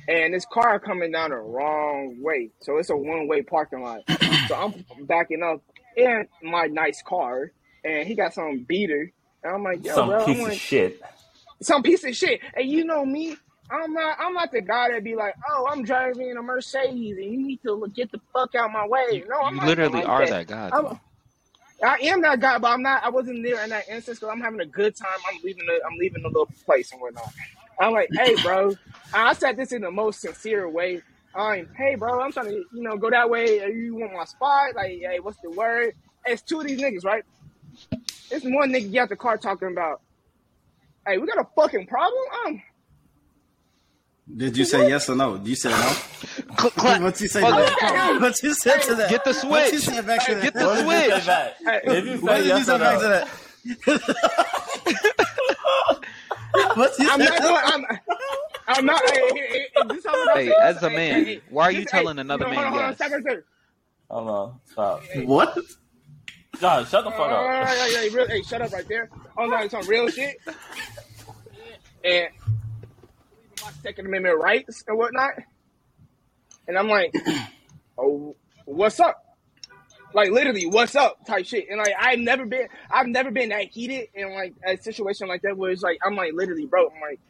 And this car coming down the wrong way, so it's a one way parking lot. So I'm backing up in my nice car, and he got some beater. And I'm like, yo, Some bro, I'm piece of shit. some piece of shit. And you know me, I'm not I'm not the guy that be like, oh, I'm driving a Mercedes and you need to get the fuck out my way. No, I'm You literally like are that. that guy. I am that guy, but I'm not. I wasn't there in that instance because I'm having a good time. I'm leaving the I'm leaving the little place and whatnot. I'm like, hey, bro. I said this in the most sincere way. I'm, hey, bro. I'm trying to, you know, go that way. You want my spot? Like, hey, what's the word? It's two of these niggas, right? It's one nigga get out the car talking about, hey, we got a fucking problem. Um, Did you say yes or no? Did you said no. Cl- clap. What you say? Fuck to it. that? What you said to that? Get the What you switch. said back to that? Get the What did you say switch. back? Hey, If What say did you yes say or back to no, that? what you I'm said not to going. I'm, I'm not. Hey, hey, hey, hey, this how I'm Hey, as a man, hey, hey, why are you this- hey, telling another no, man hold on, hold on, yes? second, second. hold on, stop. What? John, shut the fuck Uh, up. yeah, yeah, real, hey, shut up right there. I'm talking some real shit. And my Second Amendment rights and whatnot. And I'm like, oh, what's up? Like literally, what's up type shit. And like I've never been I've never been that heated in like a situation like that where it's like I'm like literally, bro, I'm like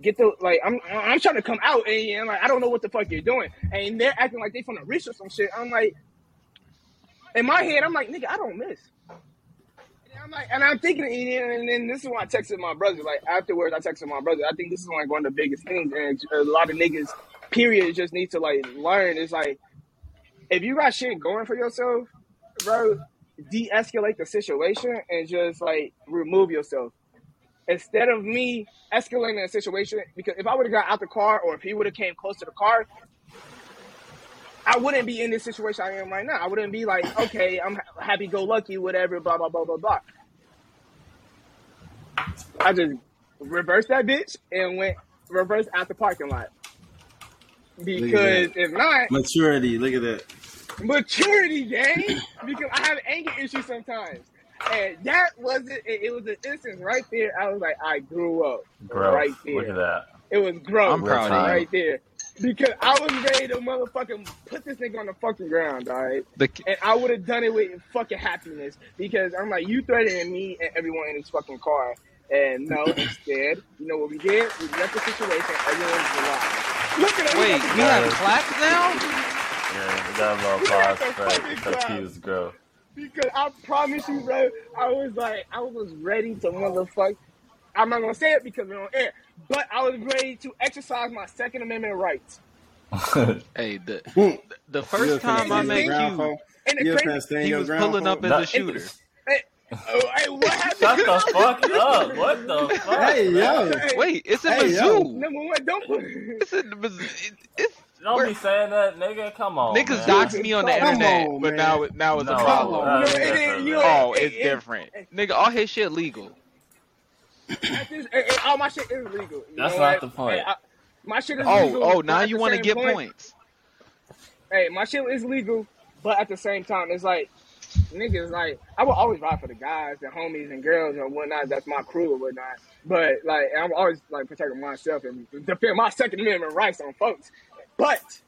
get the like I'm I'm trying to come out and, and like I don't know what the fuck you're doing. And they're acting like they from the rich or some shit. I'm like in my head, I'm like, nigga, I don't miss. And I'm like, and I'm thinking, and then this is when I texted my brother. Like afterwards, I texted my brother. I think this is like one of the biggest things, and a lot of niggas, period, just need to like learn. It's like, if you got shit going for yourself, bro, de-escalate the situation and just like remove yourself. Instead of me escalating the situation, because if I would have got out the car or if he would have came close to the car, I wouldn't be in this situation I am right now. I wouldn't be like, okay, I'm happy go lucky, whatever, blah blah blah blah blah. I just reversed that bitch and went reverse out the parking lot. Because if not, Maturity. Look at that. maturity gang. Because I have anger issues sometimes. And that wasn't it, it was an instance right there. I was like, I grew up. Growth. Right Look there. at that. It was growth. I'm proud of you. right there. Because I was ready to motherfucking put this nigga on the fucking ground, alright? The, And I would have done it with fucking happiness because I'm like, you threatening me and everyone in this fucking car. And no, instead, you know what we did? We left the situation. Everyone's alive. Look at us. wait, we have Yeah. claps now? Yeah, we got a little We got applause the for fucking for clap. Q's growth. Because I promise you, bro, I was like, I was ready to motherfuck. I'm not gonna say it because we're on air, but I was ready to exercise my Second Amendment rights. Hey, the the first time I stay met in your ground, you, phone? And the You was crazy, in he was pulling up as a shooter. Hey, oh, hey, what happened? Shut the fuck up. What the fuck? Hey, yo. Hey, Wait, it's in Hey, yo. Mizzou. Number one, don't put. It's in the Mizzou. It- It's Don't Where- be saying that, nigga. Come on. niggas man. dox me on the Come internet, on, but now it now it's No, a problem. You know, that's it is- different, you know, Oh, it- it's it- different, nigga. All his shit legal. At this, eh, all my shit is legal. You That's know not what? the point. Hey, I- my shit is Oh, legal. oh, but now you want to get point- points. Hey, my shit is legal, but at the same time, it's like niggas like I will always ride for the guys, the homies and girls and whatnot. That's my crew or whatnot. But like I'm always like protecting myself and defend my Second Amendment rights on folks. But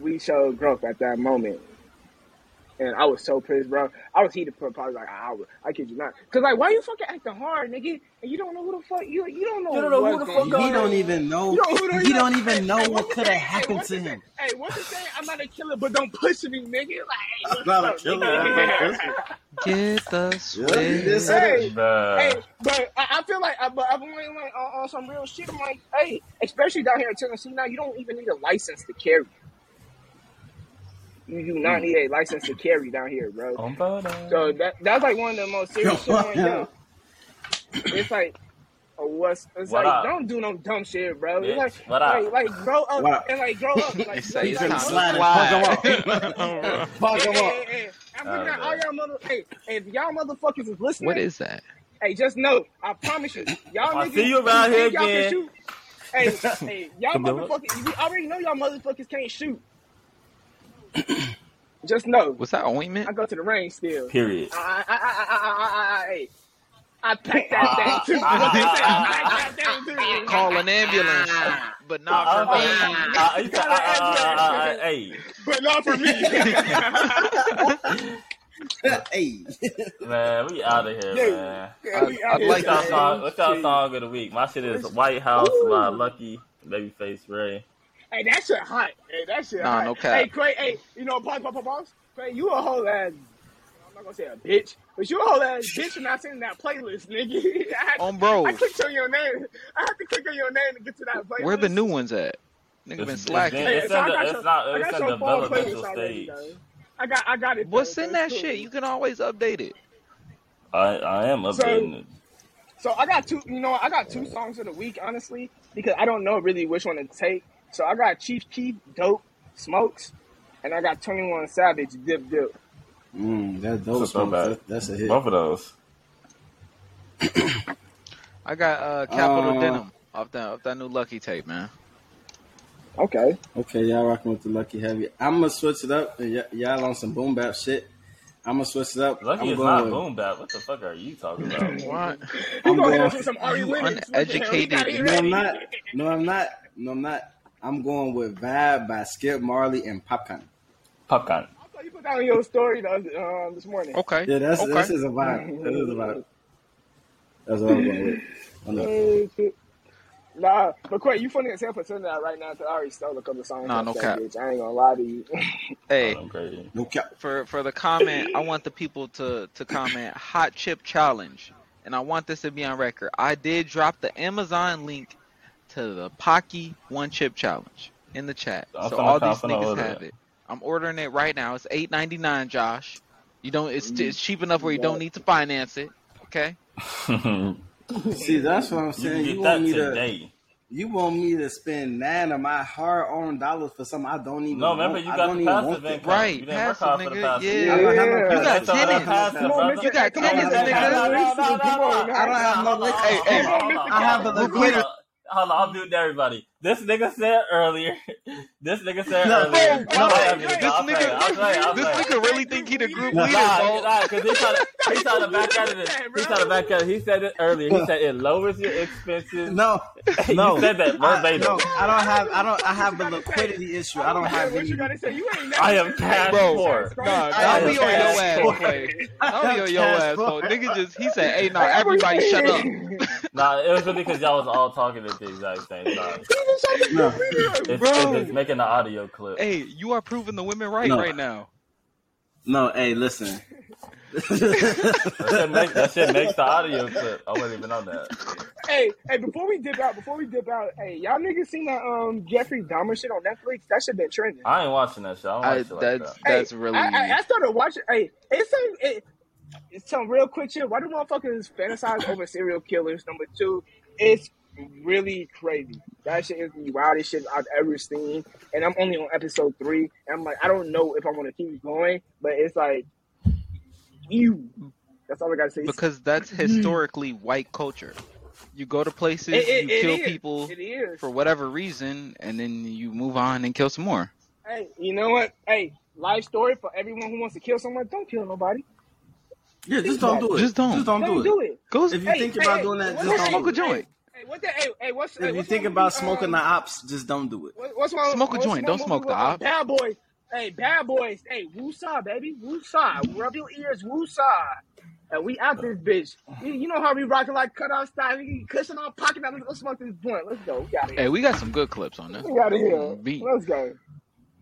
we showed growth at that moment. And I was so pissed, bro. I was heated for probably like an hour. I kid you not. Cause like, why you fucking acting hard, nigga? And you don't know who the fuck you. You don't know. You don't know who the fuck He on. don't even know. You know who He don't even know hey, what could have saying? Hey, happened to him. Hey, what's the saying? I'm not a killer, but don't push me, nigga. Like, hey, I'm what's not a killer, nigga? but don't push me. Get the this switch. Hey, Bruh. hey, but I, I feel like, I, but I'm like, like on, on some real shit. I'm like, hey, especially down here in Tennessee now, you don't even need a license to carry. You do not mm. need a license to carry down here, bro. So that that's like one of the most serious shit. Like, yo, it's like, oh, what's it's What like, up? don't do no dumb shit, bro. It's Bitch, like, what like, up? like, grow up What and like grow up. Like, They say you it's like, time to slide slide. it. Fuck 'em up. Fuck Hey, 'em hey, up. hey, hey, I'm looking at all y'all mother. Hey, hey, if y'all motherfuckers is listening, What is that? Hey, just know, I promise you, y'all I niggas see you around here y'all can again. Hey, hey, y'all motherfuckers, you already know y'all motherfuckers can't shoot. Just know, Was that ointment? I go to the range still. Period. I, I, I, I, I, I, I, hey, I pack that ah, thing too. What they say, I pack that ah, thing too. Call an ambulance, but not for me. you got- uh, uh, Hey, but not for me. hey. man, we out of here, Yeah. man. Yeah, we out I'd here, like What's our to man. song? What's our Shit. song of the week? My shit is White House by Lucky Babyface Ray. Hey, that shit hot. Hey, that shit Nah, hot. no cap. Hey, Cray, hey, you know, pause, pause, pause, pause. Cray, you a whole ass. I'm not gonna say a bitch, but you a whole ass bitch for not sending that playlist, nigga. I, had, On bro, I clicked on your name. I had to click on your name to get to that playlist. where the new ones at? Nigga been It's- it's slacking. been- It's so I in the- got it's your- not- I it's got in your fall playlist already, though. I got, I got it. What's though, in that cool. shit? You can always update it. I, I am updating it. So I got two. You know, I got two songs of the week, honestly, because I don't know really which one to take. So I got Chief Keef, Dope, Smokes, and I got Twenty One Savage, Dip Dip. Mm, that's It's dope. a Smokes. That, that's a hit. Both of those. I got uh Capital Uh, Denim off that off that new Lucky tape, man. Okay. Okay, y'all rocking with the Lucky Heavy. I'm gonna switch it up. and y- y'all on some boom bap shit. I'm gonna switch it up. Lucky I'm is going not with, boom bap. What the fuck are you talking about? What? I'm gonna hit going- with some Ari You Lennox. What the hell? We uneducated. No. I'm not. No, I'm not. No, I'm not. I'm going with Vibe by Skip Marley and Popcaan. Popcorn. I saw you put that on your story the other- um, this morning. Okay. Yeah, that's okay. this is a vibe. That is a vibe. That's what I'm going with. I know. Nah, but Quay, you funny as hell for saying that right now because I already stole a couple songs. Nah, no cap. Bitch. I ain't gonna lie to you. Hey, I'm. No cap. for for the comment, I want the people to to comment hot chip challenge, and I want this to be on record. I did drop the Amazon link to the Paqui one chip challenge in the chat, I'm so all these niggas have it. it. I'm ordering it right now. It's eight ninety nine, Josh. You don't. It's it's cheap enough where you don't need to finance it. Okay. See, that's what I'm saying. You, get want that me to? You want me to spend nine of my hard-earned dollars for something I don't even? No, remember want. you I got the even passive want income. Right, You didn't work passive, hard for the nigga, passive. yeah. I don't have no Yeah. You got passive. Some of tenants. Come on. Mr. You got Come tenants, nigga. I don't have no Hold. Hey, hey. hold on, hold on, I have hold the liquidity. Hold on, I'm muting everybody. This nigga said earlier. This nigga said No, earlier. no, I am no. This I'll play play nigga, this play nigga really think he the group Nah, leader, Nah, bro. nah, because he trying to he trying to back out of it. He trying to back out. He said it earlier. He said it lowers your expenses. No, you no. said that I, verbatim. no, I don't have. I don't. I have the liquidity issue. I don't have What you gotta say? You ain't never I am cash that. Bro, poor. Nah, I I'll be on your cash ass. Clay. I I'll be on your cash ass, poor. bro. Nigga just, he said, hey, nah, everybody shut up. Nah, it was really because y'all was all talking at the exact same time. No. It's, Bro. it's making the audio clip. Hey, you are proving the women right No. right now. No, hey, listen. That shit, make, that shit makes the audio clip. I wasn't even on that. Hey, hey, before we dip out, before we dip out, hey, y'all niggas seen that um Jeffrey Dahmer shit on Netflix? That shit been trending. I ain't watching that shit. I don't I, watch shit like that's that. that's Hey, really. I, I, I started watching. Hey, it's some it, it's some real quick shit. Why do motherfuckers fantasize over serial killers? Number two, it's really crazy. That shit is the wildest shit I've ever seen, and I'm only on episode three. And I'm like, I don't know if I'm gonna keep going, but it's like, you. That's all I gotta say. because that's mm. historically white culture. You go to places, It- it- you it kill is. people for whatever reason, and then you move on and kill some more. Hey, you know what? Hey, life story for everyone who wants to kill someone. Don't kill nobody. Yeah, just don't do it. Just don't. Just don't Don't do it. do it. Go If you Hey, think hey, about hey, doing that, just smoke a don't do it. joint. Hey, what the? Hey, hey, what's? hey, If you what's think about movie, smoking um, the ops, just don't do it. What- What's one? Smoke a joint, don't smoke the uh, op. Bad boys. Hey, bad boys. Hey, woosah, baby, woosah. Rub your ears, woosah. And we out this bitch. You, you know how we rocking like cutoff style. We cushion our pocket. Now let's go smoke this blunt. Let's go. We got Hey, we got some good clips on this. We got it here. Beat. Let's go.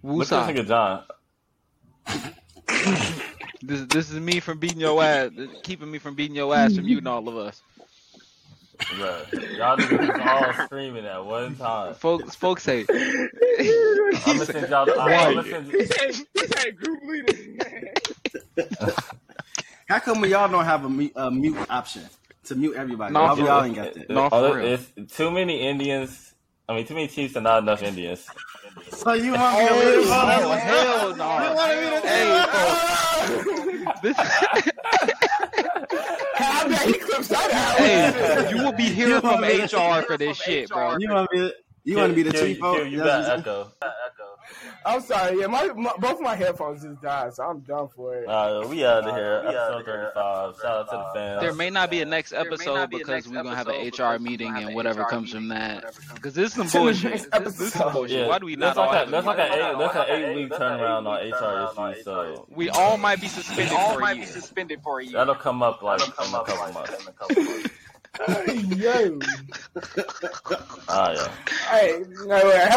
Look at this Woosah. nigga John. This this is me from beating your ass, keeping me from beating your ass from muting all of us. Yeah, y'all niggas all screaming at one time. Folks, folks say. I'm gonna send y'all. The, I'm gonna send He said, he said group leader. How come we y'all don't have a mute, a mute option to mute everybody? No, Why for y'all ain't got that? No, for real. it's too many Indians. I mean, too many Chiefs and not enough Indians. So you want me to Oh, leave? hell no. You want me to Hey, leave? This, I bet he clips that out. hey, you will be hearing You from HR for this shit, bro. You want me to, you want to be the Q, chief? Q, oh? you got what echo. I'm sorry. Yeah, my, my both my headphones just died, so I'm done for it. Uh, we out of here. Episode 35. Shout out to the fans. There may not be a next episode be because next we're gonna have an HR meeting and whatever HR comes from that. Because this is some the bullshit. next This, this is some episode. bullshit. Yeah, Why do we that's not all like have a, that's like an eight that's an eight week turnaround on HR issues. So We all might be suspended all for a might be year. suspended for a year. that'll come up like That'll in a couple months. in a couple months. Yo. Ah, yeah. Hey, no, wait,